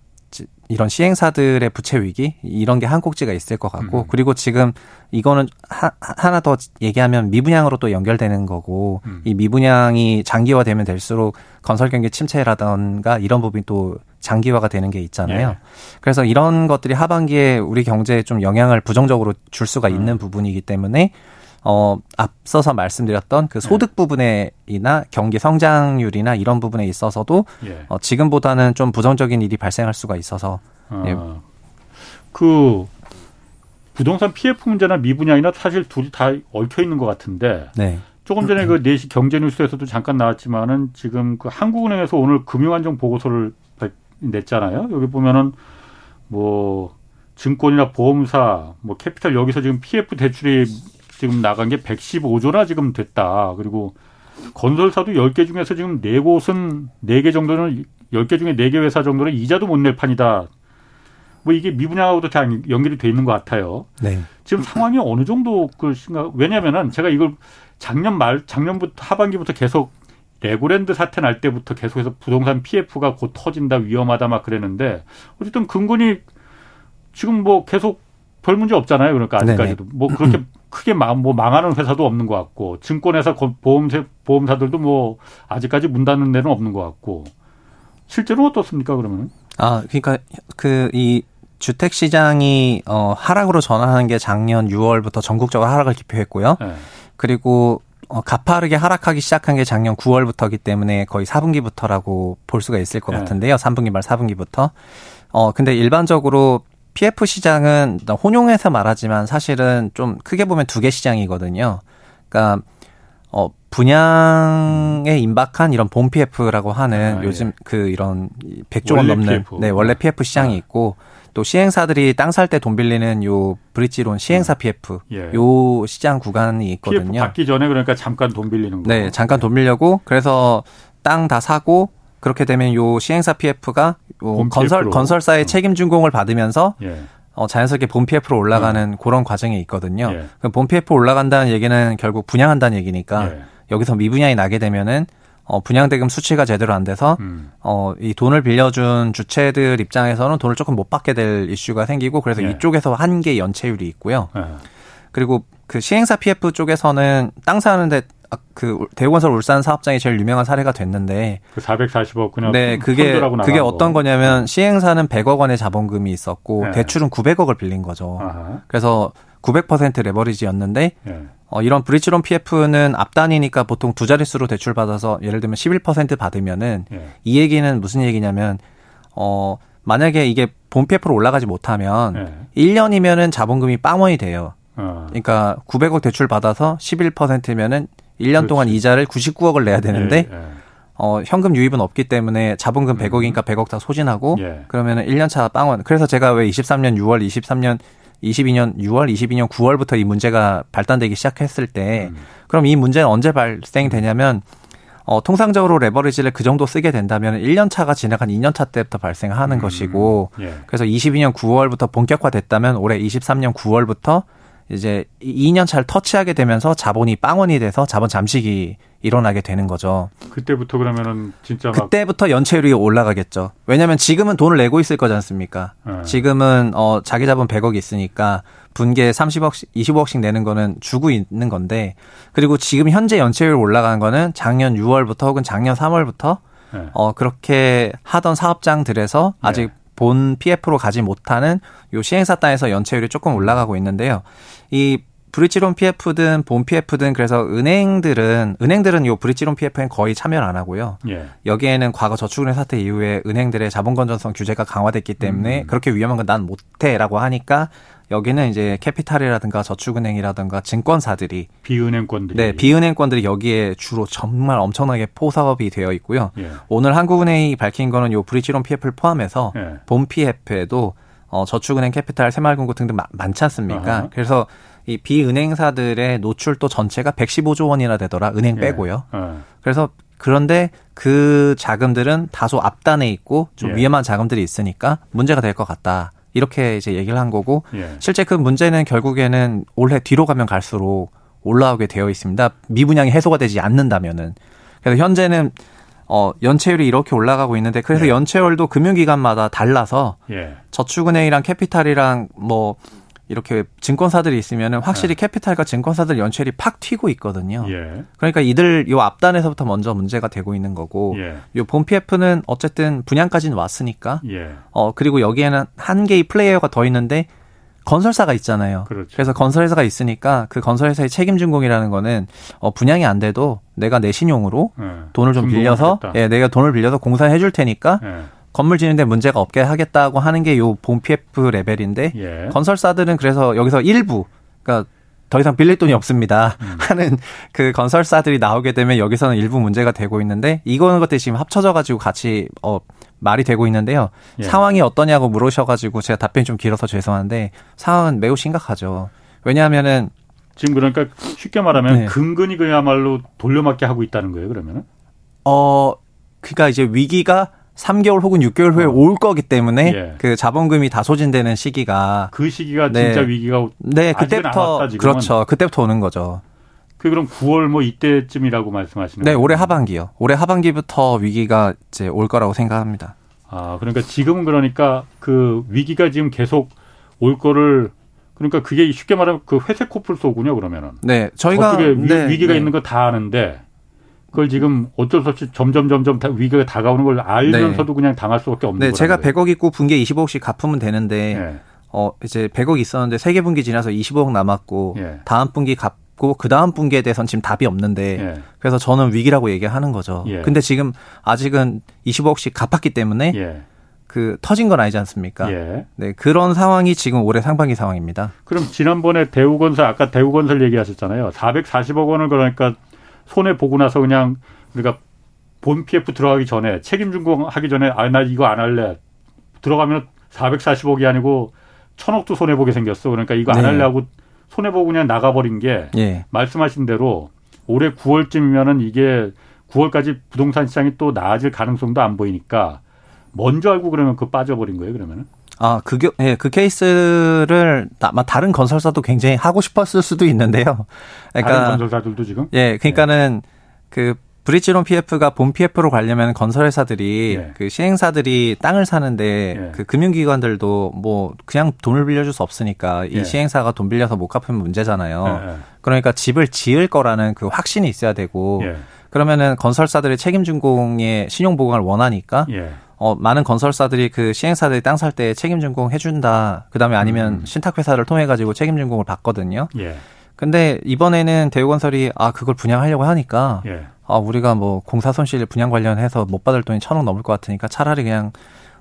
이런 시행사들의 부채 위기 이런 게 한 꼭지가 있을 것 같고 음. 그리고 지금 이거는 하, 하나 더 얘기하면 미분양으로 또 연결되는 거고 음. 이 미분양이 장기화되면 될수록 건설 경기 침체라던가 이런 부분이 또 장기화가 되는 게 있잖아요. 예. 그래서 이런 것들이 하반기에 우리 경제에 좀 영향을 부정적으로 줄 수가 있는 음. 부분이기 때문에 어, 앞서서 말씀드렸던 그 소득 네. 부분에이나 경기 성장률이나 이런 부분에 있어서도 예. 어, 지금보다는 좀 부정적인 일이 발생할 수가 있어서 아, 예. 그 부동산 PF 문제나 미분양이나 사실 둘이 다 얽혀 있는 것 같은데 네. 조금 전에 그 4시 경제뉴스에서도 잠깐 나왔지만은 지금 그 한국은행에서 오늘 금융안정 보고서를 냈잖아요. 여기 보면은 뭐 증권이나 보험사, 뭐 캐피탈 여기서 지금 PF 대출이 지금 나간 게 115조나 지금 됐다. 그리고 건설사도 10개 중에서 지금 4곳은 4개 정도는 10개 중에 4개 회사 정도는 이자도 못 낼 판이다. 뭐 이게 미분양하고도 다 연결이 돼 있는 것 같아요. 네. 지금 상황이 어느 정도 그 심각 왜냐면은 제가 이걸 작년 말 작년부터 하반기부터 계속 레고랜드 사태 날 때부터 계속해서 부동산 PF가 곧 터진다 위험하다 막 그랬는데 어쨌든 근거니 지금 뭐 계속 별 문제 없잖아요. 그러니까 아직까지도 네네. 뭐 그렇게 [CLEARS THROAT] 크게 망, 뭐 망하는 회사도 없는 것 같고 증권회사 보험사 보험사들도 뭐 아직까지 문 닫는 데는 없는 것 같고 실제로 어떻습니까 그러면? 아 그러니까 그 이 주택 시장이 어 하락으로 전환하는 게 작년 6월부터 전국적으로 하락을 기표했고요. 네. 그리고 어, 가파르게 하락하기 시작한 게 작년 9월부터기 때문에 거의 4분기부터라고 볼 수가 있을 것 네. 같은데요. 3분기 말 4분기부터. 어, 근데 일반적으로 PF 시장은 혼용해서 말하지만 사실은 좀 크게 보면 두 개 시장이거든요. 그러니까 어 분양에 임박한 이런 본 PF라고 하는 아, 요즘 예. 그 이런 100조 원 넘는 PF. 네, 원래 PF 시장이 아. 있고 또 시행사들이 땅 살 때 돈 빌리는 요 브릿지론 시행사 PF 음. 예. 요 시장 구간이 있거든요. PF 받기 전에 그러니까 잠깐 돈 빌리는 거. 네, 잠깐 돈 빌려고 그래서 땅 다 사고 그렇게 되면 요 시행사 PF가 요 건설 PF로. 건설사의 어. 책임 준공을 받으면서 예. 어, 자연스럽게 본 PF로 올라가는 음. 그런 과정이 있거든요. 예. 그럼 본 PF 올라간다는 얘기는 결국 분양한다는 얘기니까 예. 여기서 미분양이 나게 되면은 어, 분양대금 수치가 제대로 안 돼서 음. 어, 이 돈을 빌려준 주체들 입장에서는 돈을 조금 못 받게 될 이슈가 생기고 그래서 예. 이쪽에서 한계 연체율이 있고요. 예. 그리고 그 시행사 PF 쪽에서는 땅 사는데 아, 그 대우건설 울산 사업장이 제일 유명한 사례가 됐는데 그 440억 그냥 네 그게 그게 어떤 거냐면 시행사는 100억 원의 자본금이 있었고 네. 대출은 900억을 빌린 거죠. 아하. 그래서 900% 레버리지였는데 네. 어, 이런 브릿지론 PF는 앞단이니까 보통 두 자릿수로 대출 받아서 예를 들면 11% 받으면은 네. 이 얘기는 무슨 얘기냐면 어 만약에 이게 본 PF로 올라가지 못하면 네. 1년이면은 자본금이 빵원이 돼요. 어. 그러니까 900억 대출 받아서 11%면은 1년 그렇지. 동안 이자를 99억을 내야 되는데 예, 예. 어, 현금 유입은 없기 때문에 자본금 100억이니까 100억 다 소진하고 예. 그러면은 1년 차 빵원. 그래서 제가 왜 23년 6월, 23년 22년 6월, 22년 9월부터 이 문제가 발단되기 시작했을 때 음. 그럼 이 문제는 언제 발생되냐면 어, 통상적으로 레버리지를 그 정도 쓰게 된다면 1년 차가 지나간 2년 차 때부터 발생하는 음. 것이고 예. 그래서 22년 9월부터 본격화됐다면 올해 23년 9월부터 이제 2년 차를 터치하게 되면서 자본이 빵원이 돼서 자본 잠식이 일어나게 되는 거죠. 그때부터 그러면은 진짜 그때부터 연체율이 올라가겠죠. 왜냐하면 지금은 돈을 내고 있을 거지 않습니까? 네. 지금은 어 자기 자본 100억 있으니까 분기에 30억씩 25억씩 내는 거는 주고 있는 건데 그리고 지금 현재 연체율 올라가는 거는 작년 6월부터 혹은 작년 3월부터 네. 어 그렇게 하던 사업장들에서 아직 네. 본 PF로 가지 못하는 요 시행사 단에서 연체율이 조금 올라가고 있는데요. 이 브릿지론 PF든 본 PF든 그래서 은행들은 은행들은 요 브릿지론 PF엔 거의 참여를 안 하고요. 예. 여기에는 과거 저축은행 사태 이후에 은행들의 자본 건전성 규제가 강화됐기 때문에 음. 그렇게 위험한 건 난 못해라고 하니까 여기는 이제 캐피탈이라든가 저축은행이라든가 증권사들이 비은행권들이 네 비은행권들이 여기에 주로 정말 엄청나게 포사업이 되어 있고요. 예. 오늘 한국은행이 밝힌 거는 요 브릿지론 PF를 포함해서 예. 본 PF에도 어, 저축은행, 캐피탈, 새마을금고 등등 마, 많지 않습니까? 아하. 그래서 이 비은행사들의 노출도 전체가 115조 원이나 되더라. 은행 예. 빼고요. 어. 그래서 그런데 그 자금들은 다소 앞단에 있고 좀 예. 위험한 자금들이 있으니까 문제가 될 것 같다. 이렇게 이제 얘기를 한 거고 예. 실제 그 문제는 결국에는 올해 뒤로 가면 갈수록 올라오게 되어 있습니다. 미분양이 해소가 되지 않는다면은 그래서 현재는 어, 연체율이 이렇게 올라가고 있는데 그래서 예. 연체율도 금융기관마다 달라서 예. 저축은행이랑 캐피탈이랑 뭐 이렇게 증권사들이 있으면은 확실히 네. 캐피탈과 증권사들 연체율이 팍 튀고 있거든요. 예. 그러니까 이들 요 앞단에서부터 먼저 문제가 되고 있는 거고 예. 요본 PF는 어쨌든 분양까지는 왔으니까 예. 어 그리고 여기에는 한 개의 플레이어가 더 있는데 건설사가 있잖아요. 그렇죠. 그래서 건설회사가 있으니까 그 건설회사의 책임 준공이라는 거는 어 분양이 안 돼도 내가 내 신용으로 네. 돈을 좀 빌려서 예, 내가 돈을 빌려서 공사해 줄 테니까 네. 건물 짓는데 문제가 없게 하겠다고 하는 게 요 본 PF 레벨인데 예. 건설사들은 그래서 여기서 일부 그러니까 더 이상 빌릴 돈이 없습니다 음. [LAUGHS] 하는 그 건설사들이 나오게 되면 여기서는 일부 문제가 되고 있는데 이거는 것들이 지금 합쳐져 가지고 같이 어 말이 되고 있는데요. 예. 상황이 어떠냐고 물으셔가지고 제가 답변이 좀 길어서 죄송한데 상황은 매우 심각하죠. 왜냐하면은 지금 그러니까 쉽게 말하면 네. 근근히 그야말로 돌려막기 하고 있다는 거예요. 그러면은 어 그러니까 이제 위기가 3개월 혹은 6개월 후에 어. 올 거기 때문에 예. 그 자본금이 다 소진되는 시기가 그 시기가 네. 진짜 위기가 네 그때부터 그렇죠 그때부터 오는 거죠. 그 그럼 9월 뭐 이때쯤이라고 말씀하시는 네, 거예요? 올해 하반기요. 올해 하반기부터 위기가 이제 올 거라고 생각합니다. 아, 그러니까 지금은 그러니까 그 위기가 지금 계속 올 거를 그러니까 그게 쉽게 말하면 그 회색 코뿔 소군요, 그러면은. 네, 저희가 네, 위기가 네. 있는 거 다 아는데 그걸 지금 어쩔 수 없이 점점 점점 위기가 다가오는 걸 알면서도 네. 그냥 당할 수밖에 없는 거예요. 네, 제가 100억 있고 분기 25억씩 갚으면 되는데 네. 어 이제 100억 있었는데 세개 분기 지나서 25억 남았고 예. 다음 분기 갚 고 그 다음 분기에 대해서는 지금 답이 없는데 예. 그래서 저는 위기라고 얘기하는 거죠. 예. 근데 지금 아직은 25억씩 갚았기 때문에 예. 그 터진 건 아니지 않습니까? 예. 네 그런 상황이 지금 올해 상반기 상황입니다. 그럼 지난번에 대우건설 아까 대우건설 얘기하셨잖아요. 440억 원을 그러니까 손해 보고 나서 그냥 우리가 본 PF 들어가기 전에 책임 준공하기 전에 아 나 이거 안 할래 들어가면 440억이 아니고 천억도 손해 보게 생겼어. 그러니까 이거 안 네. 할래 하고 손해 보고 그냥 나가버린 게 예. 말씀하신 대로 올해 9월쯤이면은 이게 9월까지 부동산 시장이 또 나아질 가능성도 안 보이니까 먼저 알고 그러면 그 빠져버린 거예요, 그러면은? 아, 그, 예, 그 케이스를 아마 다른 건설사도 굉장히 하고 싶었을 수도 있는데요. 그러니까. 다른 건설사들도 지금? 예, 그러니까는 네. 그 브릿지론 PF가 본 PF로 가려면 건설회사들이 예. 그 시행사들이 땅을 사는데 예. 그 금융기관들도 뭐 그냥 돈을 빌려줄 수 없으니까 이 예. 시행사가 돈 빌려서 못 갚으면 문제잖아요. 예, 예. 그러니까 집을 지을 거라는 그 확신이 있어야 되고 예. 그러면은 건설사들의 책임 준공의 신용 보강을 원하니까 어, 많은 건설사들이 그 시행사들이 땅 살 때 책임 준공 해준다. 그 다음에 아니면 음. 신탁회사를 통해 가지고 책임 준공을 받거든요. 예. 근데 이번에는 대우건설이 아 그걸 분양하려고 하니까 예. 아 우리가 뭐 공사 손실 분양 관련해서 못 받을 돈이 천억 넘을 것 같으니까 차라리 그냥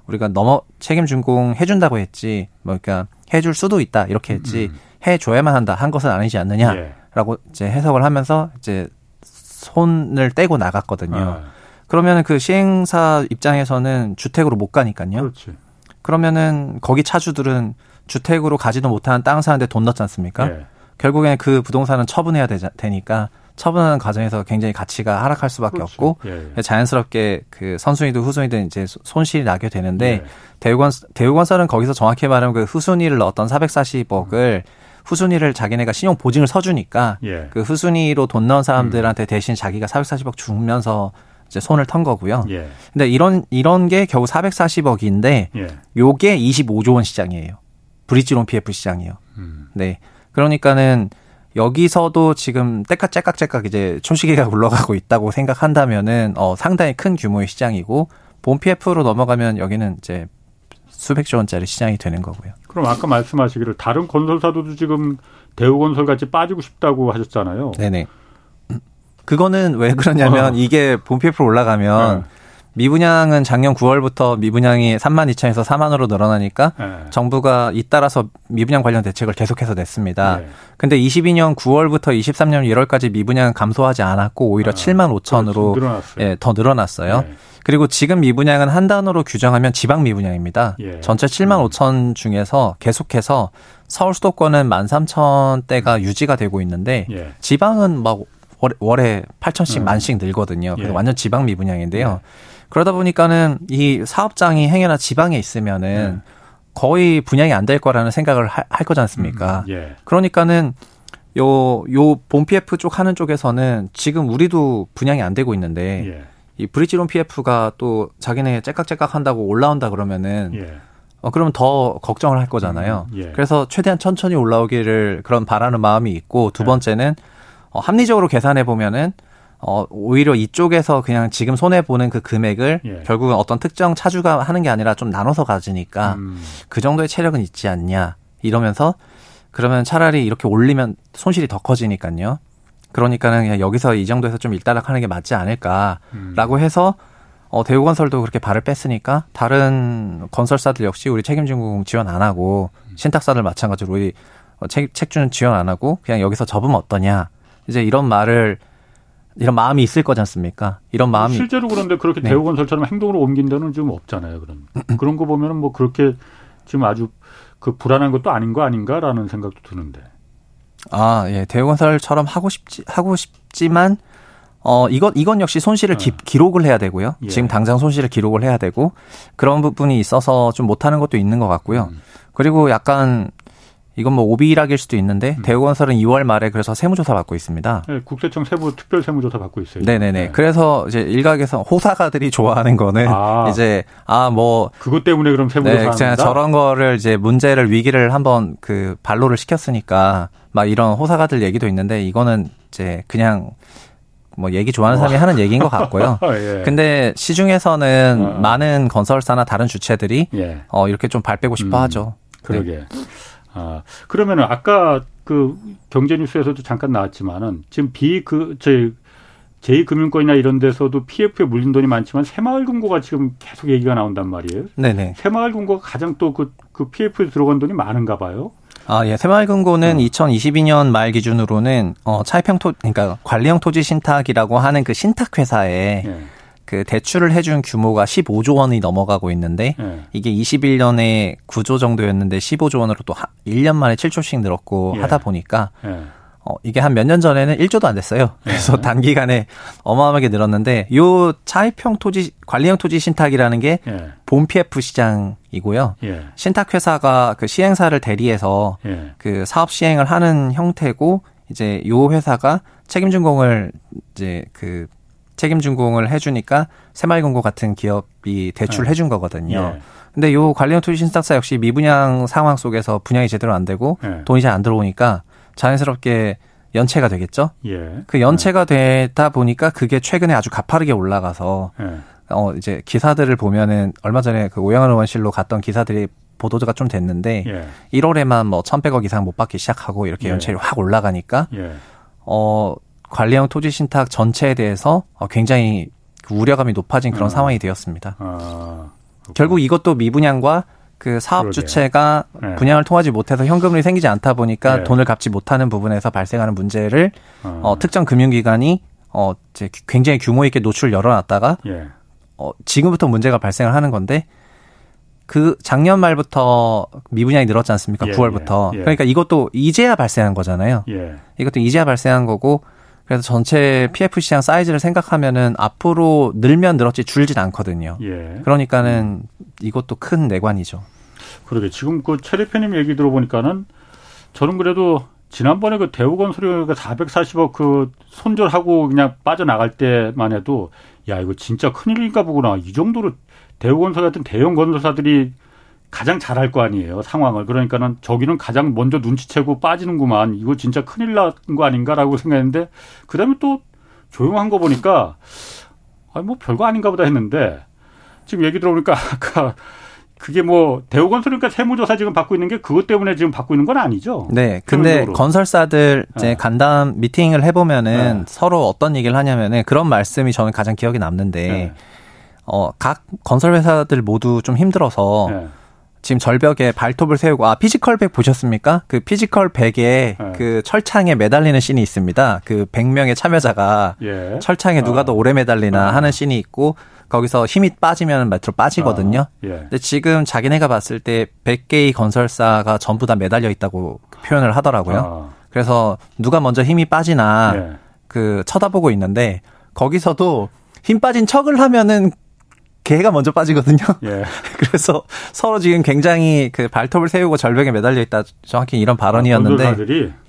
우리가 넘어 책임 준공 해준다고 했지 뭐 그러니까 해줄 수도 있다 이렇게 했지 음. 해줘야만 한다 한 것은 아니지 않느냐라고 예. 이제 해석을 하면서 이제 손을 떼고 나갔거든요. 아. 그러면 그 시행사 입장에서는 주택으로 못 가니까요. 그렇지. 그러면은 거기 차주들은 주택으로 가지도 못하는 땅 사는데 돈 넣지 않습니까? 예. 결국에는 그 부동산은 처분해야 되자, 되니까 처분하는 과정에서 굉장히 가치가 하락할 수밖에 그렇지. 없고 예, 예. 자연스럽게 그 선순위도 후순위도 이제 손실이 나게 되는데 예. 대우건 대우건설은 거기서 정확히 말하면 그 후순위를 넣었던 440억을 후순위를 자기네가 신용 보증을 서주니까 예. 그 후순위로 돈 넣은 사람들한테 음. 대신 자기가 440억 주면서 이제 손을 턴 거고요. 예. 근데 이런 이런 게 겨우 440억인데 예. 요게 25조 원 시장이에요. 브릿지론 PF 시장이에요. 음. 네. 그러니까는 여기서도 지금 떼깍째깍째깍 이제 촌시계가 [LAUGHS] 굴러가고 있다고 생각한다면은 어 상당히 큰 규모의 시장이고 본 PF로 넘어가면 여기는 이제 수백조 원짜리 시장이 되는 거고요. 그럼 아까 말씀하시기를 다른 건설사도 지금 대우건설 같이 빠지고 싶다고 하셨잖아요. 네네. 그거는 왜 그러냐면 어. 이게 본 PF로 올라가면 네. 미분양은 작년 9월부터 미분양이 3만 2천에서 4만으로 늘어나니까 네. 정부가 잇따라서 미분양 관련 대책을 계속해서 냈습니다. 네. 근데 22년 9월부터 23년 1월까지 미분양 감소하지 않았고 오히려 네. 7만 5천으로 그렇죠. 예, 더 늘어났어요. 네. 그리고 지금 미분양은 한 단어로 규정하면 지방 미분양입니다. 예. 전체 7만 5천 중에서 계속해서 서울 수도권은 1만 3천 대가 유지가 되고 있는데 예. 지방은 막 월에 8천씩 음. 만씩 늘거든요. 그래서 예. 완전 지방 미분양인데요. 예. 그러다 보니까는 이 사업장이 행여나 지방에 있으면은 예. 거의 분양이 안 될 거라는 생각을 하, 할 거지 않습니까? 음, 예. 그러니까는 요, 요, 본 PF 쪽 하는 쪽에서는 지금 우리도 분양이 안 되고 있는데, 예. 이 브릿지론 PF가 또 자기네 째깍째깍 한다고 올라온다 그러면은, 예. 어, 그러면 더 걱정을 할 거잖아요. 음, 예. 그래서 최대한 천천히 올라오기를 그런 바라는 마음이 있고, 두 번째는 어, 합리적으로 계산해 보면은 어, 오히려 이쪽에서 그냥 지금 손해 보는 그 금액을 예. 결국은 어떤 특정 차주가 하는 게 아니라 좀 나눠서 가지니까 음. 그 정도의 체력은 있지 않냐 이러면서 그러면 차라리 이렇게 올리면 손실이 더 커지니까요. 그러니까는 그냥 여기서 이 정도에서 좀 일단락하는 게 맞지 않을까라고 음. 해서 어, 대우건설도 그렇게 발을 뺐으니까 다른 건설사들 역시 우리 책임진공 지원 안 하고 음. 신탁사들 마찬가지로 우리 어, 책, 책주는 지원 안 하고 그냥 여기서 접으면 어떠냐 이제 이런 말을 이런 마음이 있을 거지 않습니까? 이런 마음이 실제로 그런데 그렇게 네. 대우건설처럼 행동으로 옮긴 데는 지금 없잖아요. 그런 그런 거 보면은 뭐 그렇게 지금 아주 그 불안한 것도 아닌 거 아닌가라는 생각도 드는데. 아, 예. 대우건설처럼 하고 싶지 하고 싶지만 어 이건 이건 역시 손실을 기, 어. 기록을 해야 되고요. 예. 지금 당장 손실을 기록을 해야 되고 그런 부분이 있어서 좀 못하는 것도 있는 것 같고요. 음. 그리고 약간 이건 뭐 오비락일 수도 있는데 음. 대우건설은 2월 말에 그래서 세무조사 받고 있습니다. 네, 국세청 세무 특별 세무조사 받고 있어요. 네네네. 네. 그래서 이제 일각에서 호사가들이 좋아하는 거는 아, 이제 아 뭐 그것 때문에 그럼 세무조사 네, 제가 저런 거를 이제 문제를 위기를 한번 그 반로를 시켰으니까 막 이런 호사가들 얘기도 있는데 이거는 이제 그냥 뭐 얘기 좋아하는 사람이 어. 하는 얘기인 것 같고요. [LAUGHS] 예. 근데 시중에서는 어. 많은 건설사나 다른 주체들이 예. 어 이렇게 좀 발 빼고 싶어 음, 하죠. 그러게. 네. 아, 그러면은 아까 그 경제뉴스에서도 잠깐 나왔지만은 지금 비그 제2금융권이나 이런 데서도 PF에 물린 돈이 많지만 새마을금고가 지금 계속 얘기가 나온단 말이에요. 네네. 새마을금고가 가장 또그 그 PF에 들어간 돈이 많은가 봐요. 아, 예. 새마을금고는 어. 2022년 말 기준으로는 어 차입형 토 그러니까 관리형 토지 신탁이라고 하는 그 신탁 회사에 예. 그 대출을 해준 규모가 15조 원이 넘어가고 있는데 예. 이게 21년에 9조 정도였는데 15조 원으로 또 1년 만에 7조씩 늘었고 예. 하다 보니까 예. 어, 이게 한 몇 년 전에는 1조도 안 됐어요. 예. 그래서 [LAUGHS] 단기간에 어마어마하게 늘었는데 요 차입형 토지 관리형 토지 신탁이라는 게본 예. PF 시장이고요. 예. 신탁 회사가 그 시행사를 대리해서 그 사업 시행을 하는 형태고 이제 요 회사가 책임 준공을 이제 그 책임 준공을 해주니까 새마을금고 같은 기업이 대출을 네. 해준 거거든요. 예. 근데 요 관련 투지 신탁사 역시 미분양 상황 속에서 분양이 제대로 안 되고 예. 돈이 잘 안 들어오니까 자연스럽게 연체가 되겠죠. 예. 그 연체가 되다 보니까 그게 최근에 아주 가파르게 올라가서 예. 어 이제 기사들을 보면은 얼마 전에 그 오영환 의원실로 갔던 기사들이 보도가 좀 됐는데 예. 1월에만 뭐 1,100억 이상 못 받기 시작하고 이렇게 예. 연체율이 확 올라가니까 예. 어 관리형 토지 신탁 전체에 대해서 어, 굉장히 그 우려감이 높아진 그런 아. 상황이 되었습니다. 아, 결국 이것도 미분양과 그 사업 그러게요. 주체가 네. 분양을 통하지 못해서 현금이 생기지 않다 보니까 네. 돈을 갚지 못하는 부분에서 발생하는 문제를 아. 어, 특정 금융기관이 어, 이제 굉장히 규모 있게 노출을 열어놨다가 예. 어, 지금부터 문제가 발생을 하는 건데 그 작년 말부터 미분양이 늘었지 않습니까? 예, 9월부터. 예, 예. 그러니까 이것도 이제야 발생한 거잖아요. 예. 이것도 이제야 발생한 거고 그래서 전체 PF 시장 사이즈를 생각하면은 앞으로 늘면 늘었지 줄진 않거든요. 예. 그러니까는 이것도 큰 내관이죠. 그러게 지금 그 최 대표님 얘기 들어보니까는 저는 그래도 지난번에 그 대우건설이 440억 그 손절하고 그냥 빠져나갈 때만 해도 야 이거 진짜 큰일인가 보구나 이 정도로 대우건설 같은 대형 건설사들이 가장 잘할 거 아니에요 상황을 그러니까는 저기는 가장 먼저 눈치채고 빠지는구만 이거 진짜 큰일 난 거 아닌가라고 생각했는데 그다음에 또 조용한 거 보니까 아뭐 별거 아닌가 보다 했는데 지금 얘기 들어보니까 [LAUGHS] 아까 그게 뭐 대우건설이니까 세무조사 지금 받고 있는 게 그것 때문에 지금 받고 있는 건 아니죠? 네. 근데 세무적으로. 건설사들 이제 네. 간담 미팅을 해보면은 네. 서로 어떤 얘기를 하냐면은 그런 말씀이 저는 가장 기억에 남는데 네. 어각 건설 회사들 모두 좀 힘들어서. 네. 지금 절벽에 발톱을 세우고 아 피지컬 백 보셨습니까? 그 피지컬 백에 네. 그 철창에 매달리는 scene이 있습니다. 그 100명의 참여자가 예. 철창에 누가 더 어. 오래 매달리나 어. 하는 scene이 있고 거기서 힘이 빠지면 밑으로 빠지거든요. 어. 예. 근데 지금 자기네가 봤을 때 100개의 건설사가 전부 다 매달려 있다고 표현을 하더라고요. 어. 그래서 누가 먼저 힘이 빠지나 예. 그 쳐다보고 있는데 거기서도 힘 빠진 척을 하면은 개가 먼저 빠지거든요. 예. [LAUGHS] 그래서 서로 지금 굉장히 그 발톱을 세우고 절벽에 매달려 있다. 정확히 이런 발언이었는데. 아,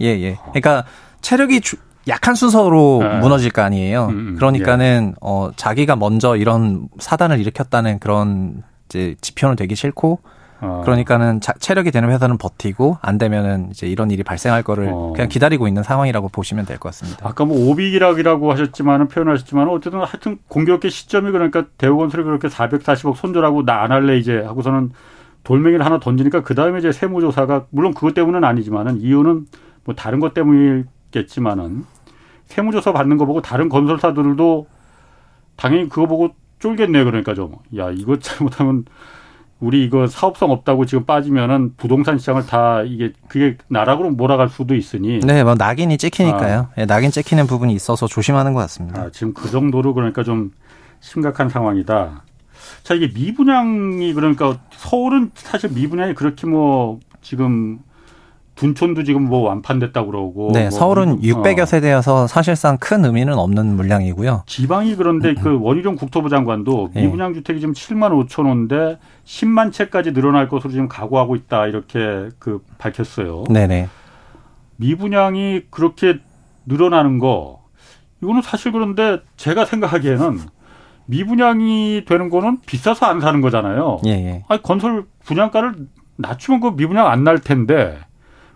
예, 예. 그러니까 체력이 주, 약한 순서로 예. 무너질 거 아니에요. 음, 음, 그러니까는 예. 어 자기가 먼저 이런 사단을 일으켰다는 그런 이제 지표는 되기 싫고 어. 그러니까는 자, 체력이 되는 회사는 버티고 안 되면은 이제 이런 일이 발생할 거를 어. 그냥 기다리고 있는 상황이라고 보시면 될 것 같습니다. 아까 뭐 오비락이라고 하셨지만은 표현하셨지만 어쨌든 하여튼 공격의 시점이 그러니까 대우건설이 그렇게 440억 손절하고 나 안 할래 이제 하고서는 돌멩이를 하나 던지니까 그 다음에 이제 세무조사가 물론 그것 때문은 아니지만은 이유는 뭐 다른 것 때문이겠지만은 세무조사 받는 거 보고 다른 건설사들도 당연히 그거 보고 쫄겠네요. 그러니까 좀 야 이거 [LAUGHS] 잘못하면 우리 이거 사업성 없다고 지금 빠지면은 부동산 시장을 다 이게 그게 나락으로 몰아갈 수도 있으니. 네, 뭐 낙인이 찍히니까요. 아. 네, 낙인 찍히는 부분이 있어서 조심하는 것 같습니다. 아, 지금 그 정도로 그러니까 좀 심각한 상황이다. 자, 이게 미분양이 그러니까 서울은 사실 미분양이 그렇게 뭐 지금 둔촌도 지금 뭐 완판됐다고 그러고. 네, 뭐 서울은 600여 어. 세대여서 사실상 큰 의미는 없는 물량이고요. 지방이 그런데 그 원희룡 국토부 장관도 네. 미분양 주택이 지금 7만 5천 호인데 10만 채까지 늘어날 것으로 지금 각오하고 있다 이렇게 그 밝혔어요. 네네. 미분양이 그렇게 늘어나는 거 이거는 사실 그런데 제가 생각하기에는 미분양이 되는 거는 비싸서 안 사는 거잖아요. 예, 예. 아니 건설 분양가를 낮추면 그 미분양 안 날 텐데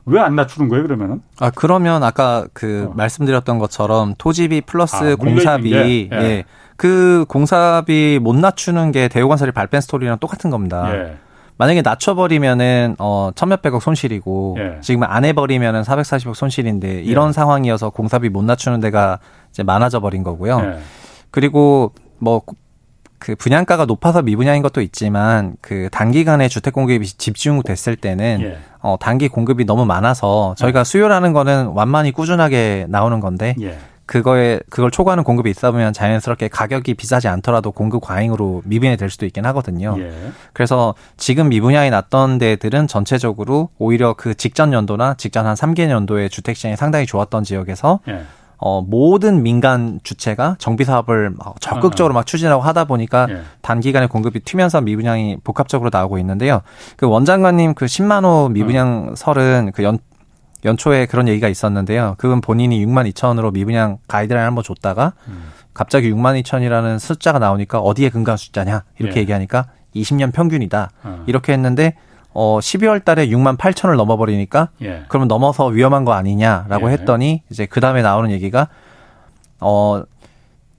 왜 안 낮추는 거예요 그러면은? 아 그러면 아까 그 어. 말씀드렸던 것처럼 토지비 플러스 아, 공사비 예. 예. 그 공사비 못 낮추는 게 대우건설이 발뺀 스토리랑 똑같은 겁니다. 예. 만약에 낮춰버리면은 어 천몇백억 손실이고 예. 지금 안 해버리면은 440억 손실인데 이런 예. 상황이어서 공사비 못 낮추는 데가 이제 많아져 버린 거고요. 예. 그리고 뭐 그 분양가가 높아서 미분양인 것도 있지만 그 단기간에 주택 공급이 집중됐을 때는 예. 어 단기 공급이 너무 많아서 저희가 예. 수요라는 거는 완만히 꾸준하게 나오는 건데 예. 그거에 그걸 초과하는 공급이 있다 보면 자연스럽게 가격이 비싸지 않더라도 공급 과잉으로 미분양이 될 수도 있긴 하거든요. 예. 그래서 지금 미분양이 났던 데들은 전체적으로 오히려 그 직전 연도나 직전 한 3개 년도에 주택 시장이 상당히 좋았던 지역에서 예. 어, 모든 민간 주체가 정비 사업을 적극적으로 막 추진하고 하다 보니까 예. 단기간에 공급이 튀면서 미분양이 복합적으로 나오고 있는데요. 그 원장관님 그 10만 호 미분양 설은 그 연, 연초에 그런 얘기가 있었는데요. 그건 본인이 6만 2천으로 미분양 가이드라인 한번 줬다가 음. 갑자기 6만 2천이라는 숫자가 나오니까 어디에 근거한 숫자냐 이렇게 예. 얘기하니까 20년 평균이다 어. 이렇게 했는데 어 12월 달에 6만 8천을 넘어 버리니까 예. 그러면 넘어서 위험한 거 아니냐라고 예. 했더니 이제 그 다음에 나오는 얘기가 어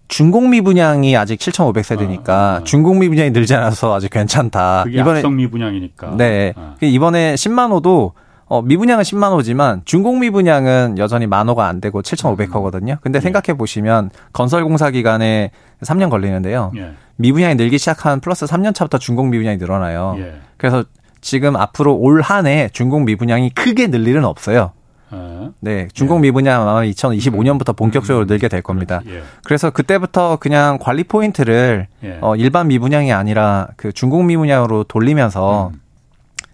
중공미 분양이 아직 7,500세대니까 아, 아. 중공미 분양이 늘지 않아서 아직 괜찮다. 이번에 악성미 분양이니까. 네. 아. 이번에 10만 호도 어, 미분양은 10만 호지만 중공 미 분양은 여전히 만 호가 안 되고 7,500호거든요. 근데 예. 생각해 보시면 건설 공사 기간에 3년 걸리는데요. 예. 미분양이 늘기 시작한 플러스 3년 차부터 중공 미 분양이 늘어나요. 예. 그래서 지금 앞으로 올 한 해 중공 미분양이 크게 늘 일은 없어요. 예. 네, 중공 예. 미분양 아마 2025년부터 본격적으로 음. 늘게 될 겁니다. 예. 그래서 그때부터 그냥 관리 포인트를 어, 일반 미분양이 아니라 그 중공 미분양으로 돌리면서 음.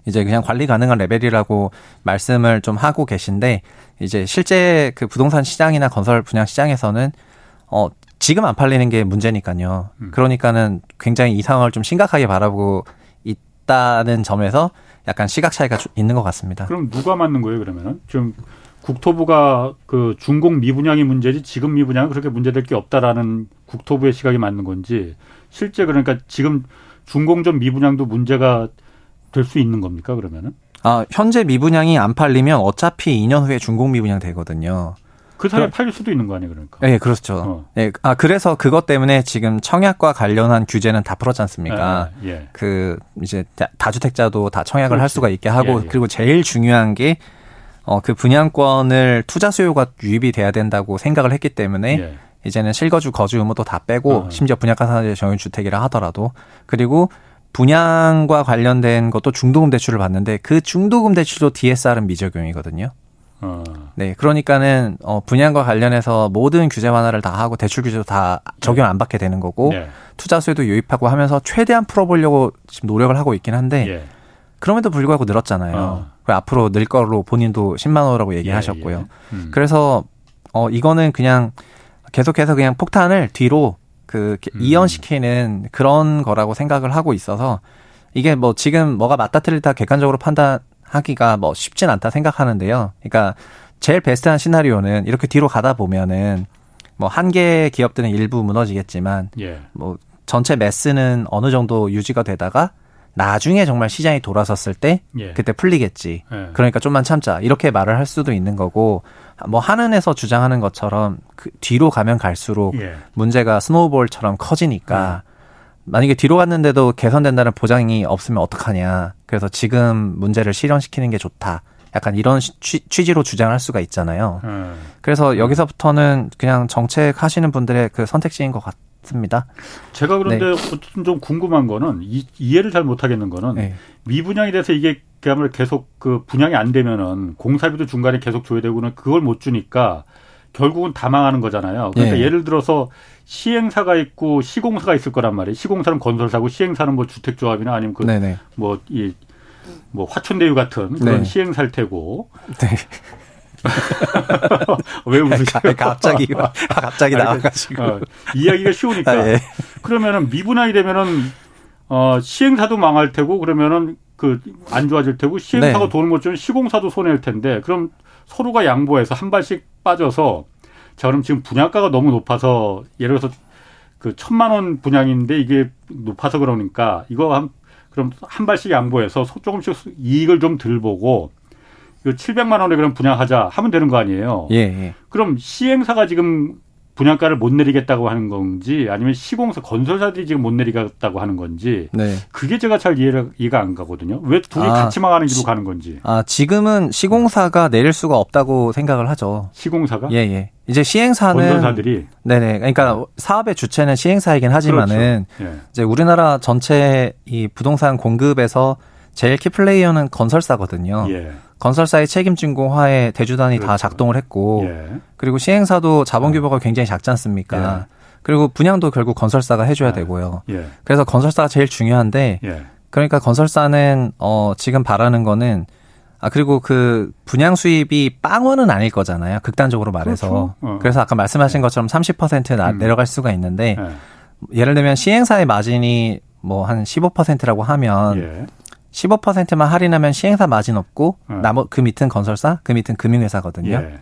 이제 그냥 관리 가능한 레벨이라고 말씀을 좀 하고 계신데 이제 실제 그 부동산 시장이나 건설 분양 시장에서는 어 지금 안 팔리는 게 문제니까요. 음. 그러니까는 굉장히 이 상황을 좀 심각하게 바라보고 있다는 점에서 약간 시각 차이가 있는 것 같습니다. 그럼 누가 맞는 거예요, 그러면은? 지금 국토부가 그 중공 미분양이 문제지 지금 미분양은 그렇게 문제될 게 없다라는 국토부의 시각이 맞는 건지 실제 그러니까 지금 중공점 미분양도 문제가 될 수 있는 겁니까 그러면은? 아 현재 미분양이 안 팔리면 어차피 2년 후에 중공 미분양 되거든요. 그 사이에 팔릴 수도 있는 거 아니에요, 그러니까? 네, 그렇죠. 어. 네, 아 그래서 그것 때문에 지금 청약과 관련한 규제는 다 풀었지 않습니까? 예, 예. 그 이제 다주택자도 다 청약을 그렇지. 할 수가 있게 하고 예, 예. 그리고 제일 중요한 게 어, 그 분양권을 투자 수요가 유입이 돼야 된다고 생각을 했기 때문에 예. 이제는 실거주 거주 의무도 다 빼고 어. 심지어 분양가 산재 정유 주택이라 하더라도 그리고 분양과 관련된 것도 중도금 대출을 받는데 그 중도금 대출도 DSR은 미적용이거든요. 어. 네, 그러니까는 어 분양과 관련해서 모든 규제 완화를 다 하고 대출 규제도 다 적용 안 받게 되는 거고 네. 투자 수에도 유입하고 하면서 최대한 풀어보려고 지금 노력을 하고 있긴 한데 예. 그럼에도 불구하고 늘었잖아요. 어. 그 앞으로 늘 거로 본인도 10만 원이라고 얘기하셨고요. 예, 예. 음. 그래서 어 이거는 그냥 계속해서 그냥 폭탄을 뒤로 그 음. 이연시키는 그런 거라고 생각을 하고 있어서 이게 뭐 지금 뭐가 맞다 틀리다 객관적으로 판단 하기가 뭐 쉽진 않다 생각하는데요. 그러니까 제일 베스트한 시나리오는 이렇게 뒤로 가다 보면은 뭐 한개 기업들은 일부 무너지겠지만 예. 뭐 전체 매스는 어느 정도 유지가 되다가 나중에 정말 시장이 돌아섰을 때 예. 그때 풀리겠지. 예. 그러니까 좀만 참자. 이렇게 말을 할 수도 있는 거고 뭐 한은에서 주장하는 것처럼 그 뒤로 가면 갈수록 예. 문제가 스노우볼처럼 커지니까 음. 만약에 뒤로 갔는데도 개선된다는 보장이 없으면 어떡하냐. 그래서 지금 문제를 실현시키는 게 좋다. 약간 이런 취, 지로 주장할 수가 있잖아요. 음. 그래서 여기서부터는 그냥 정책 하시는 분들의 그 선택지인 것 같습니다. 제가 그런데 네. 어쨌든 좀 궁금한 거는 이, 이해를 잘 못하겠는 거는 네. 미분양이 돼서 이게 그야말로 계속 그 분양이 안 되면은 공사비도 중간에 계속 줘야 되고는 그걸 못 주니까 결국은 다 망하는 거잖아요. 그러니까 네. 예를 들어서 시행사가 있고 시공사가 있을 거란 말이에요. 시공사는 건설사고 시행사는 뭐 주택조합이나 아니면 그뭐이뭐 화천대유 같은 그런 네. 시행사일 테고. 네. [LAUGHS] 왜 웃으세요? 갑자기 갑자기 나와가지고 어, 이야기가 쉬우니까. 아, 예. 그러면은 미분할이 되면은 어, 시행사도 망할 테고 그러면은 그 안 좋아질 테고 시행사가 네. 도는 것처럼 시공사도 손해일 텐데 그럼 서로가 양보해서 한 발씩 빠져서 자 그럼 지금 분양가가 너무 높아서 예를 들어서 그 천만 원 분양인데 이게 높아서 그러니까 이거 한 그럼 한 발씩 양보해서 조금씩 이익을 좀들 보고 이거 700만 원에 그럼 분양하자 하면 되는 거 아니에요. 예, 예. 그럼 시행사가 지금 분양가를 못 내리겠다고 하는 건지 아니면 시공사 건설사들이 지금 못 내리겠다고 하는 건지 네. 그게 제가 잘 이해가, 이해가 안 가거든요. 왜 둘이 아, 같이 망하는 길로 가는 건지. 아 지금은 시공사가 내릴 수가 없다고 생각을 하죠. 시공사가? 예예. 예. 이제 시행사는 건설사들이 네네. 그러니까 사업의 주체는 시행사이긴 하지만은 그렇죠. 예. 이제 우리나라 전체 이 부동산 공급에서 제일 키 플레이어는 건설사거든요. 예. 건설사의 책임진 공화에 대주단이 그렇죠. 다 작동을 했고 예. 그리고 시행사도 자본 규모가 어. 굉장히 작지 않습니까? 예. 그리고 분양도 결국 건설사가 해줘야 예. 되고요. 예. 그래서 건설사가 제일 중요한데 예. 그러니까 건설사는 어 지금 바라는 거는 아 그리고 그 분양 수입이 빵원은 아닐 거잖아요. 극단적으로 말해서. 그렇죠. 어. 그래서 아까 말씀하신 것처럼 30% 나, 음. 내려갈 수가 있는데 예 를 들면 시행사의 마진이 뭐 한 15%라고 하면 15%만 할인하면 시행사 마진 없고 네. 나머 그 밑은 건설사, 그 밑은 금융회사거든요. 예.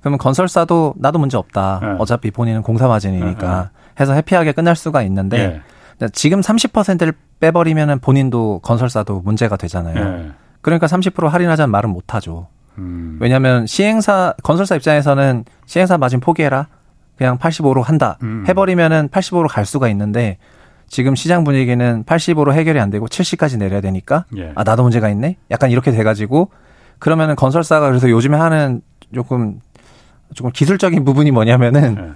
그러면 건설사도 나도 문제 없다. 예. 어차피 본인은 공사 마진이니까 예. 해서 해피하게 끝날 수가 있는데 예. 지금 30%를 빼버리면은 본인도 건설사도 문제가 되잖아요. 예. 그러니까 30% 할인하자는 말은 못 하죠. 음. 왜냐하면 시행사 건설사 입장에서는 시행사 마진 포기해라. 그냥 85로 한다. 음. 해버리면은 85로 갈 수가 있는데 지금 시장 분위기는 80으로 해결이 안 되고 70까지 내려야 되니까 예. 아 나도 문제가 있네. 약간 이렇게 돼가지고 그러면은 건설사가 그래서 요즘에 하는 조금 조금 기술적인 부분이 뭐냐면은 예.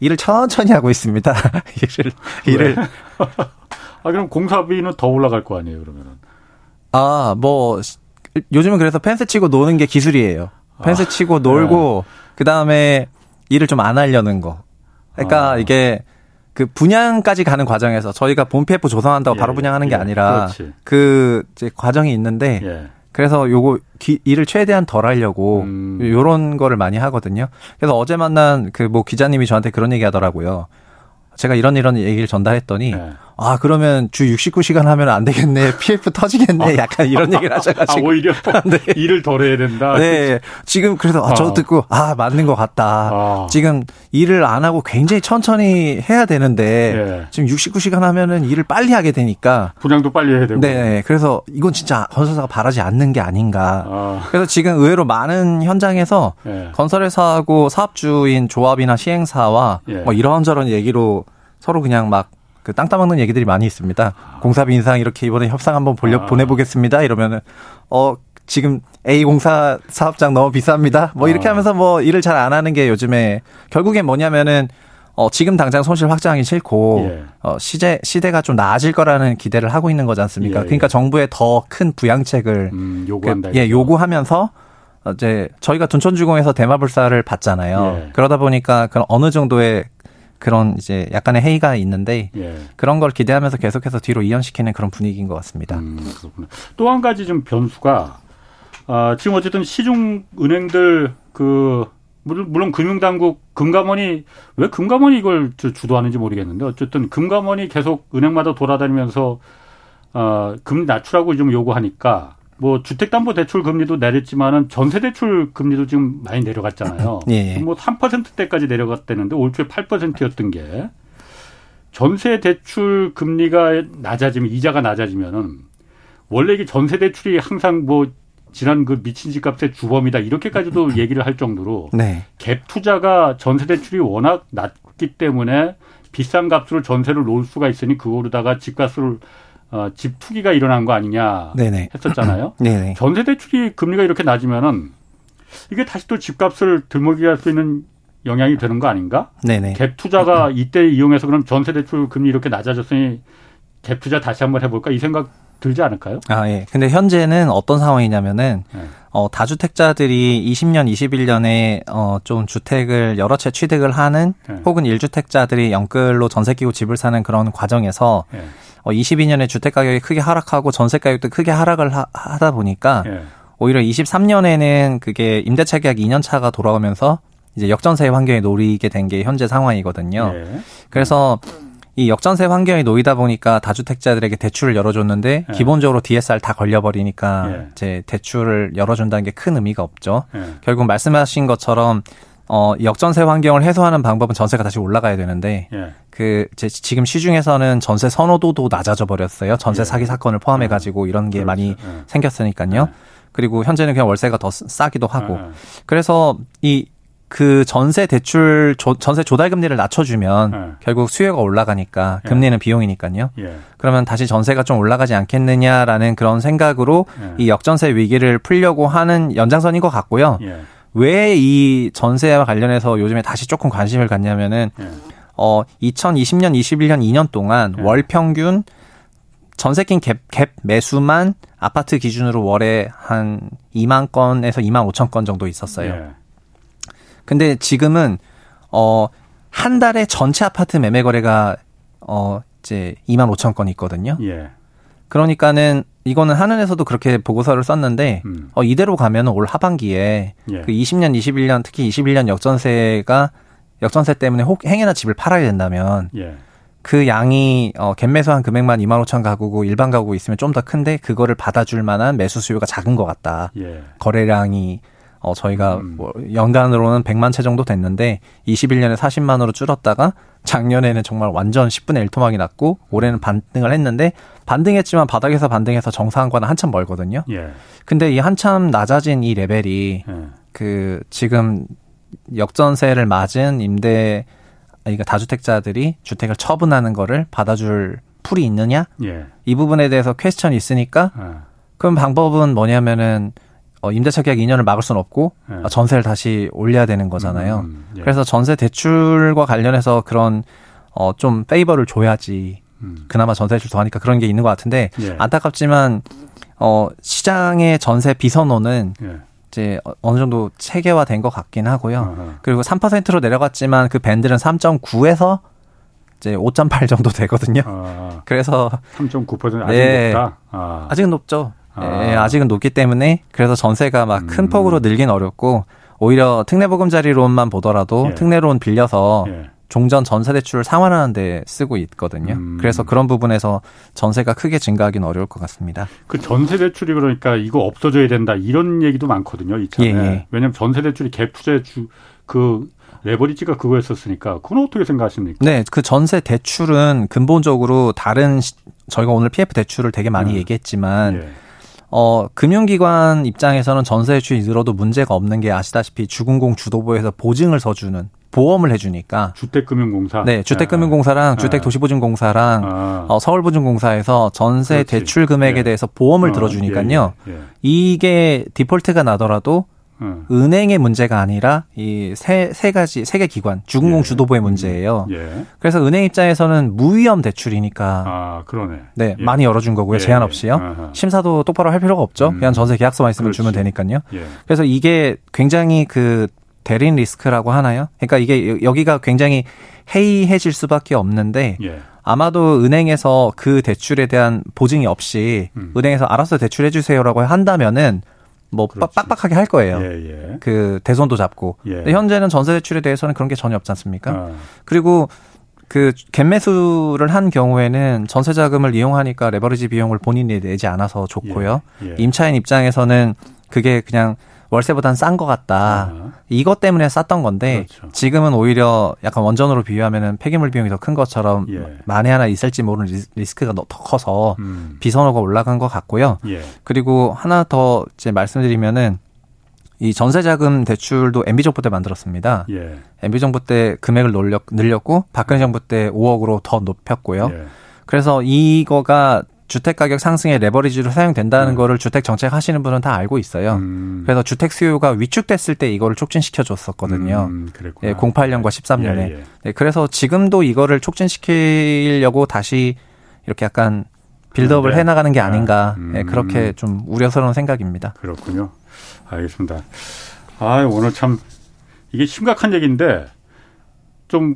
일을 천천히 하고 있습니다. [LAUGHS] 일을 일을. [LAUGHS] 아 그럼 공사비는 더 올라갈 거 아니에요 그러면은. 아 뭐 요즘은 그래서 펜스 치고 노는 게 기술이에요. 펜스 아, 치고 놀고 네. 그 다음에 일을 좀 안 하려는 거. 그러니까 아. 이게 그 분양까지 가는 과정에서 저희가 본 PF 조성한다고 예, 바로 분양하는 게 예, 아니라 그렇지. 그 이제 과정이 있는데 예. 그래서 요거 기, 일을 최대한 덜 하려고 음. 요런 거를 많이 하거든요. 그래서 어제 만난 그 뭐 기자님이 저한테 그런 얘기 하더라고요. 제가 이런 이런 얘기를 전달했더니 네. 아 그러면 주 69시간 하면 안 되겠네 [LAUGHS] PF 터지겠네 아. 약간 이런 얘기를 [LAUGHS] 하셔가지고 아, 오히려 [LAUGHS] 네. 일을 덜 해야 된다. 네 지금 그래서 아, 저도 듣고 아 맞는 것 같다. 아. 지금 일을 안 하고 굉장히 천천히 해야 되는데 네. 지금 69시간 하면은 일을 빨리 하게 되니까 분양도 빨리 해야 되고. 네 그래서 이건 진짜 건설사가 바라지 않는 게 아닌가. 아. 그래서 지금 의외로 많은 현장에서 네. 건설회사하고 사업주인 조합이나 시행사와 예. 뭐 이런저런 얘기로 서로 그냥 막 그 땅 따먹는 얘기들이 많이 있습니다. 공사비 인상 이렇게 이번에 협상 한번 보려 아. 보내보겠습니다. 이러면은 어 지금 A 공사 사업장 너무 비쌉니다. 뭐 이렇게 아. 하면서 뭐 일을 잘 안 하는 게 요즘에 결국엔 뭐냐면은 어 지금 당장 손실 확장하기 싫고 예. 어 시제 시대가 좀 나아질 거라는 기대를 하고 있는 거지 않습니까? 예, 예. 그러니까 정부의 더큰 부양책을 음, 요구한다. 그, 예, 요구하면서 이제 저희가 둔촌주공에서 대마불사를 받잖아요. 예. 그러다 보니까 그런 어느 정도의 그런 이제 약간의 회의가 있는데 예. 그런 걸 기대하면서 계속해서 뒤로 이연시키는 그런 분위기인 것 같습니다. 음, 또 한 가지 좀 변수가 아, 지금 어쨌든 시중 은행들 그 물론, 물론 금융당국 금감원이 왜 금감원이 이걸 주도하는지 모르겠는데 어쨌든 금감원이 계속 은행마다 돌아다니면서 어, 금 낮추라고 좀 요구하니까 뭐 주택담보대출 금리도 내렸지만은 전세대출 금리도 지금 많이 내려갔잖아요. [LAUGHS] 예. 뭐 3%대까지 내려갔다는데 올 초에 8%였던 게 전세대출 금리가 낮아지면 이자가 낮아지면은 원래 이게 전세대출이 항상 뭐 지난 그 미친 집값의 주범이다 이렇게까지도 [LAUGHS] 얘기를 할 정도로 네. 갭 투자가 전세 대출이 워낙 낮기 때문에 비싼 값으로 전세를 놓을 수가 있으니 그거로다가 집값을 어, 집 투기가 일어난 거 아니냐 네네. 했었잖아요. [CLEARS THROAT] 네네. 전세 대출이 금리가 이렇게 낮으면은 이게 다시 또 집값을 들먹이게 할 수 있는 영향이 되는 거 아닌가? 네네. 갭 투자가 [CLEARS THROAT] 이때 이용해서 그럼 전세 대출 금리 이렇게 낮아졌으니 갭 투자 다시 한번 해볼까 이 생각 들지 않을까요? 아, 예. 근데 현재는 어떤 상황이냐면은 네. 어, 다주택자들이 20년, 21년에 어, 좀 주택을 여러 채 취득을 하는 네. 혹은 1주택자들이 연끌로 전세 끼고 집을 사는 그런 과정에서 네. 어, 22년에 주택 가격이 크게 하락하고 전세 가격도 크게 하락을 하, 다 보니까 네. 오히려 23년에는 그게 임대차 계약 2년 차가 돌아오면서 이제 역전세 환경에 놓이게 된 게 현재 상황이거든요. 네. 그래서 이 역전세 환경에 놓이다 보니까 다주택자들에게 대출을 열어줬는데 네. 기본적으로 DSR 다 걸려버리니까 네. 이제 대출을 열어준다는 게 큰 의미가 없죠. 네. 결국 말씀하신 것처럼 어 역전세 환경을 해소하는 방법은 전세가 다시 올라가야 되는데 예. 그 제, 지금 시중에서는 전세 선호도도 낮아져 버렸어요. 전세 예. 사기 사건을 포함해 가지고 이런 게 그렇죠. 많이 예. 생겼으니까요. 그리고 현재는 그냥 월세가 더 싸기도 하고 그래서 이 그 전세 대출 조, 전세 조달 금리를 낮춰주면 네. 결국 수요가 올라가니까 예. 금리는 네. 비용이니까요. 예. 그러면 다시 전세가 좀 올라가지 않겠느냐라는 그런 생각으로 예. 이 역전세 위기를 풀려고 하는 연장선인 것 같고요. 예. 왜이 전세와 관련해서 요즘에 다시 조금 관심을 갖냐면은 예. 어 2020년, 21년 2년 동안 예. 월 평균 전세낀 갭, 갭 매수만 아파트 기준으로 월에 한 2만 건에서 2만 5천 건 정도 있었어요. 근데 지금은 어 한 달에 전체 아파트 매매 거래가 어 이제 2만 5천 건 있거든요. 예. 그러니까는 이거는 한은에서도 그렇게 보고서를 썼는데 음. 어 이대로 가면은 올 하반기에 예. 그 20년, 21년 특히 21년 역전세가 역전세 때문에 혹 행여나 집을 팔아야 된다면 예. 그 양이 어 갭매수한 금액만 2만 5천 가구고 일반 가구 있으면 좀 더 큰데 그거를 받아줄 만한 매수 수요가 작은 것 같다. 예. 거래량이 어, 저희가 음. 뭐 연간으로는 100만 채 정도 됐는데 21년에 40만으로 줄었다가 작년에는 정말 완전 10분의 1 토막이 났고 올해는 반등을 했는데 반등했지만 바닥에서 반등해서 정상과는 한참 멀거든요. 예. 근데 이 한참 낮아진 이 레벨이 예. 그 지금 역전세를 맞은 임대 그러니까 다주택자들이 주택을 처분하는 거를 받아줄 풀이 있느냐? 예. 이 부분에 대해서 퀘스천이 있으니까 예. 그럼 방법은 뭐냐면은 어, 임대차 계약 2년을 막을 수는 없고 네. 어, 전세를 다시 올려야 되는 거잖아요. 음, 음, 예. 그래서 전세 대출과 관련해서 그런 어, 좀 페이버를 줘야지 음. 그나마 전세 대출 더 하니까 그런 게 있는 것 같은데 예. 안타깝지만 어, 시장의 전세 비선호는 예. 이제 어, 어느 정도 체계화된 것 같긴 하고요. 아하. 그리고 3%로 내려갔지만 그 밴드는 3.9에서 이제 5.8 정도 되거든요. 아, 그래서 3.9% 아직 네, 높다. 아. 아직은 높죠. 아. 예, 아직은 높기 때문에 그래서 전세가 막큰 음. 폭으로 늘긴 어렵고 오히려 특례보금자리론만 보더라도 예. 특례론 빌려서 예. 종전 전세 대출을 상환하는 데 쓰고 있거든요. 음. 그래서 그런 부분에서 전세가 크게 증가하기는 어려울 것 같습니다. 그 전세 대출이 그러니까 이거 없어져야 된다 이런 얘기도 많거든요. 이참에. 예, 예. 왜냐하면 전세 대출이 갭 투자의 주, 그 레버리지가 그거였었으니까 그건 어떻게 생각하십니까? 네, 그 전세 대출은 근본적으로 다른 시, 저희가 오늘 PF 대출을 되게 많이 음. 얘기했지만 예. 어, 금융기관 입장에서는 전세 대출이 늘어도 문제가 없는 게 아시다시피 주공공 주도부에서 보증을 서주는 보험을 해주니까 주택금융공사 네 주택금융공사랑 아. 주택도시보증공사랑 아. 어, 서울보증공사에서 전세 그렇지. 대출 금액에 예. 대해서 보험을 어, 들어주니까요 예, 예, 예. 이게 디폴트가 나더라도 음. 은행의 문제가 아니라 이 세 세 가지 세 개 기관 주공공 예. 주도부의 문제예요. 예. 그래서 은행 입장에서는 무위험 대출이니까 아 그러네. 네 예. 많이 열어준 거고요. 예. 제한 없이요. 아하. 심사도 똑바로 할 필요가 없죠. 음. 그냥 전세 계약서만 있으면 그렇지. 주면 되니까요. 예. 그래서 이게 굉장히 그 대린 리스크라고 하나요? 그러니까 이게 여기가 굉장히 해이해질 수밖에 없는데. 예. 아마도 은행에서 그 대출에 대한 보증이 없이 음. 은행에서 알아서 대출해 주세요라고 한다면은 뭐 그렇지. 빡빡하게 할 거예요. 예, 예. 그 대손도 잡고. 예. 현재는 전세 대출에 대해서는 그런 게 전혀 없지 않습니까? 아. 그리고 그 갭매수를 한 경우에는 전세 자금을 이용하니까 레버리지 비용을 본인이 내지 않아서 좋고요. 예, 예. 임차인 입장에서는 그게 그냥 월세보단 싼 것 같다. 아. 이것 때문에 쌌던 건데 그렇죠. 지금은 오히려 약간 원전으로 비유하면은 폐기물 비용이 더 큰 것처럼 예. 만에 하나 있을지 모르는 리스크가 더 커서 음. 비선호가 올라간 것 같고요. 예. 그리고 하나 더 이제 말씀드리면은 이 전세자금 대출도 MB 정부 때 만들었습니다. 예. MB 정부 때 금액을 늘렸, 늘렸고 박근혜 정부 때 5억으로 더 높였고요. 예. 그래서 이거가 주택 가격 상승에 레버리지로 사용된다는 음. 거를 주택 정책 하시는 분은 다 알고 있어요. 음. 그래서 주택 수요가 위축됐을 때 이거를 촉진시켜 줬었거든요. 음, 예, 08년과 13년에. 예, 예. 네, 그래서 지금도 이거를 촉진시키려고 다시 이렇게 약간 빌드업을 네. 해 나가는 게 아닌가 음. 네, 그렇게 좀 우려스러운 생각입니다. 그렇군요. 알겠습니다. 아 오늘 참 이게 심각한 얘기인데 좀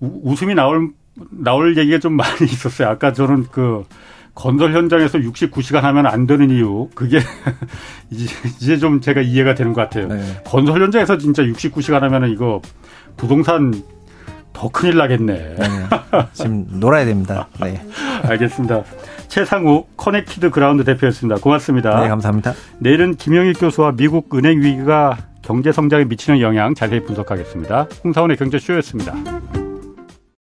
웃음이 나올 나올 얘기가 좀 많이 [LAUGHS] 있었어요. 아까 저는 그 건설 현장에서 69시간 하면 안 되는 이유 그게 [LAUGHS] 이제 좀 제가 이해가 되는 것 같아요. 네. 건설 현장에서 진짜 69시간 하면은 이거 부동산 더 큰일 나겠네. 네. 지금 놀아야 됩니다. 네. 알겠습니다. 채상욱 커넥티드 그라운드 대표였습니다. 고맙습니다. 네, 감사합니다. 내일은 김영익 교수와 미국 은행 위기가 경제 성장에 미치는 영향 자세히 분석하겠습니다. 홍사훈의 경제쇼였습니다.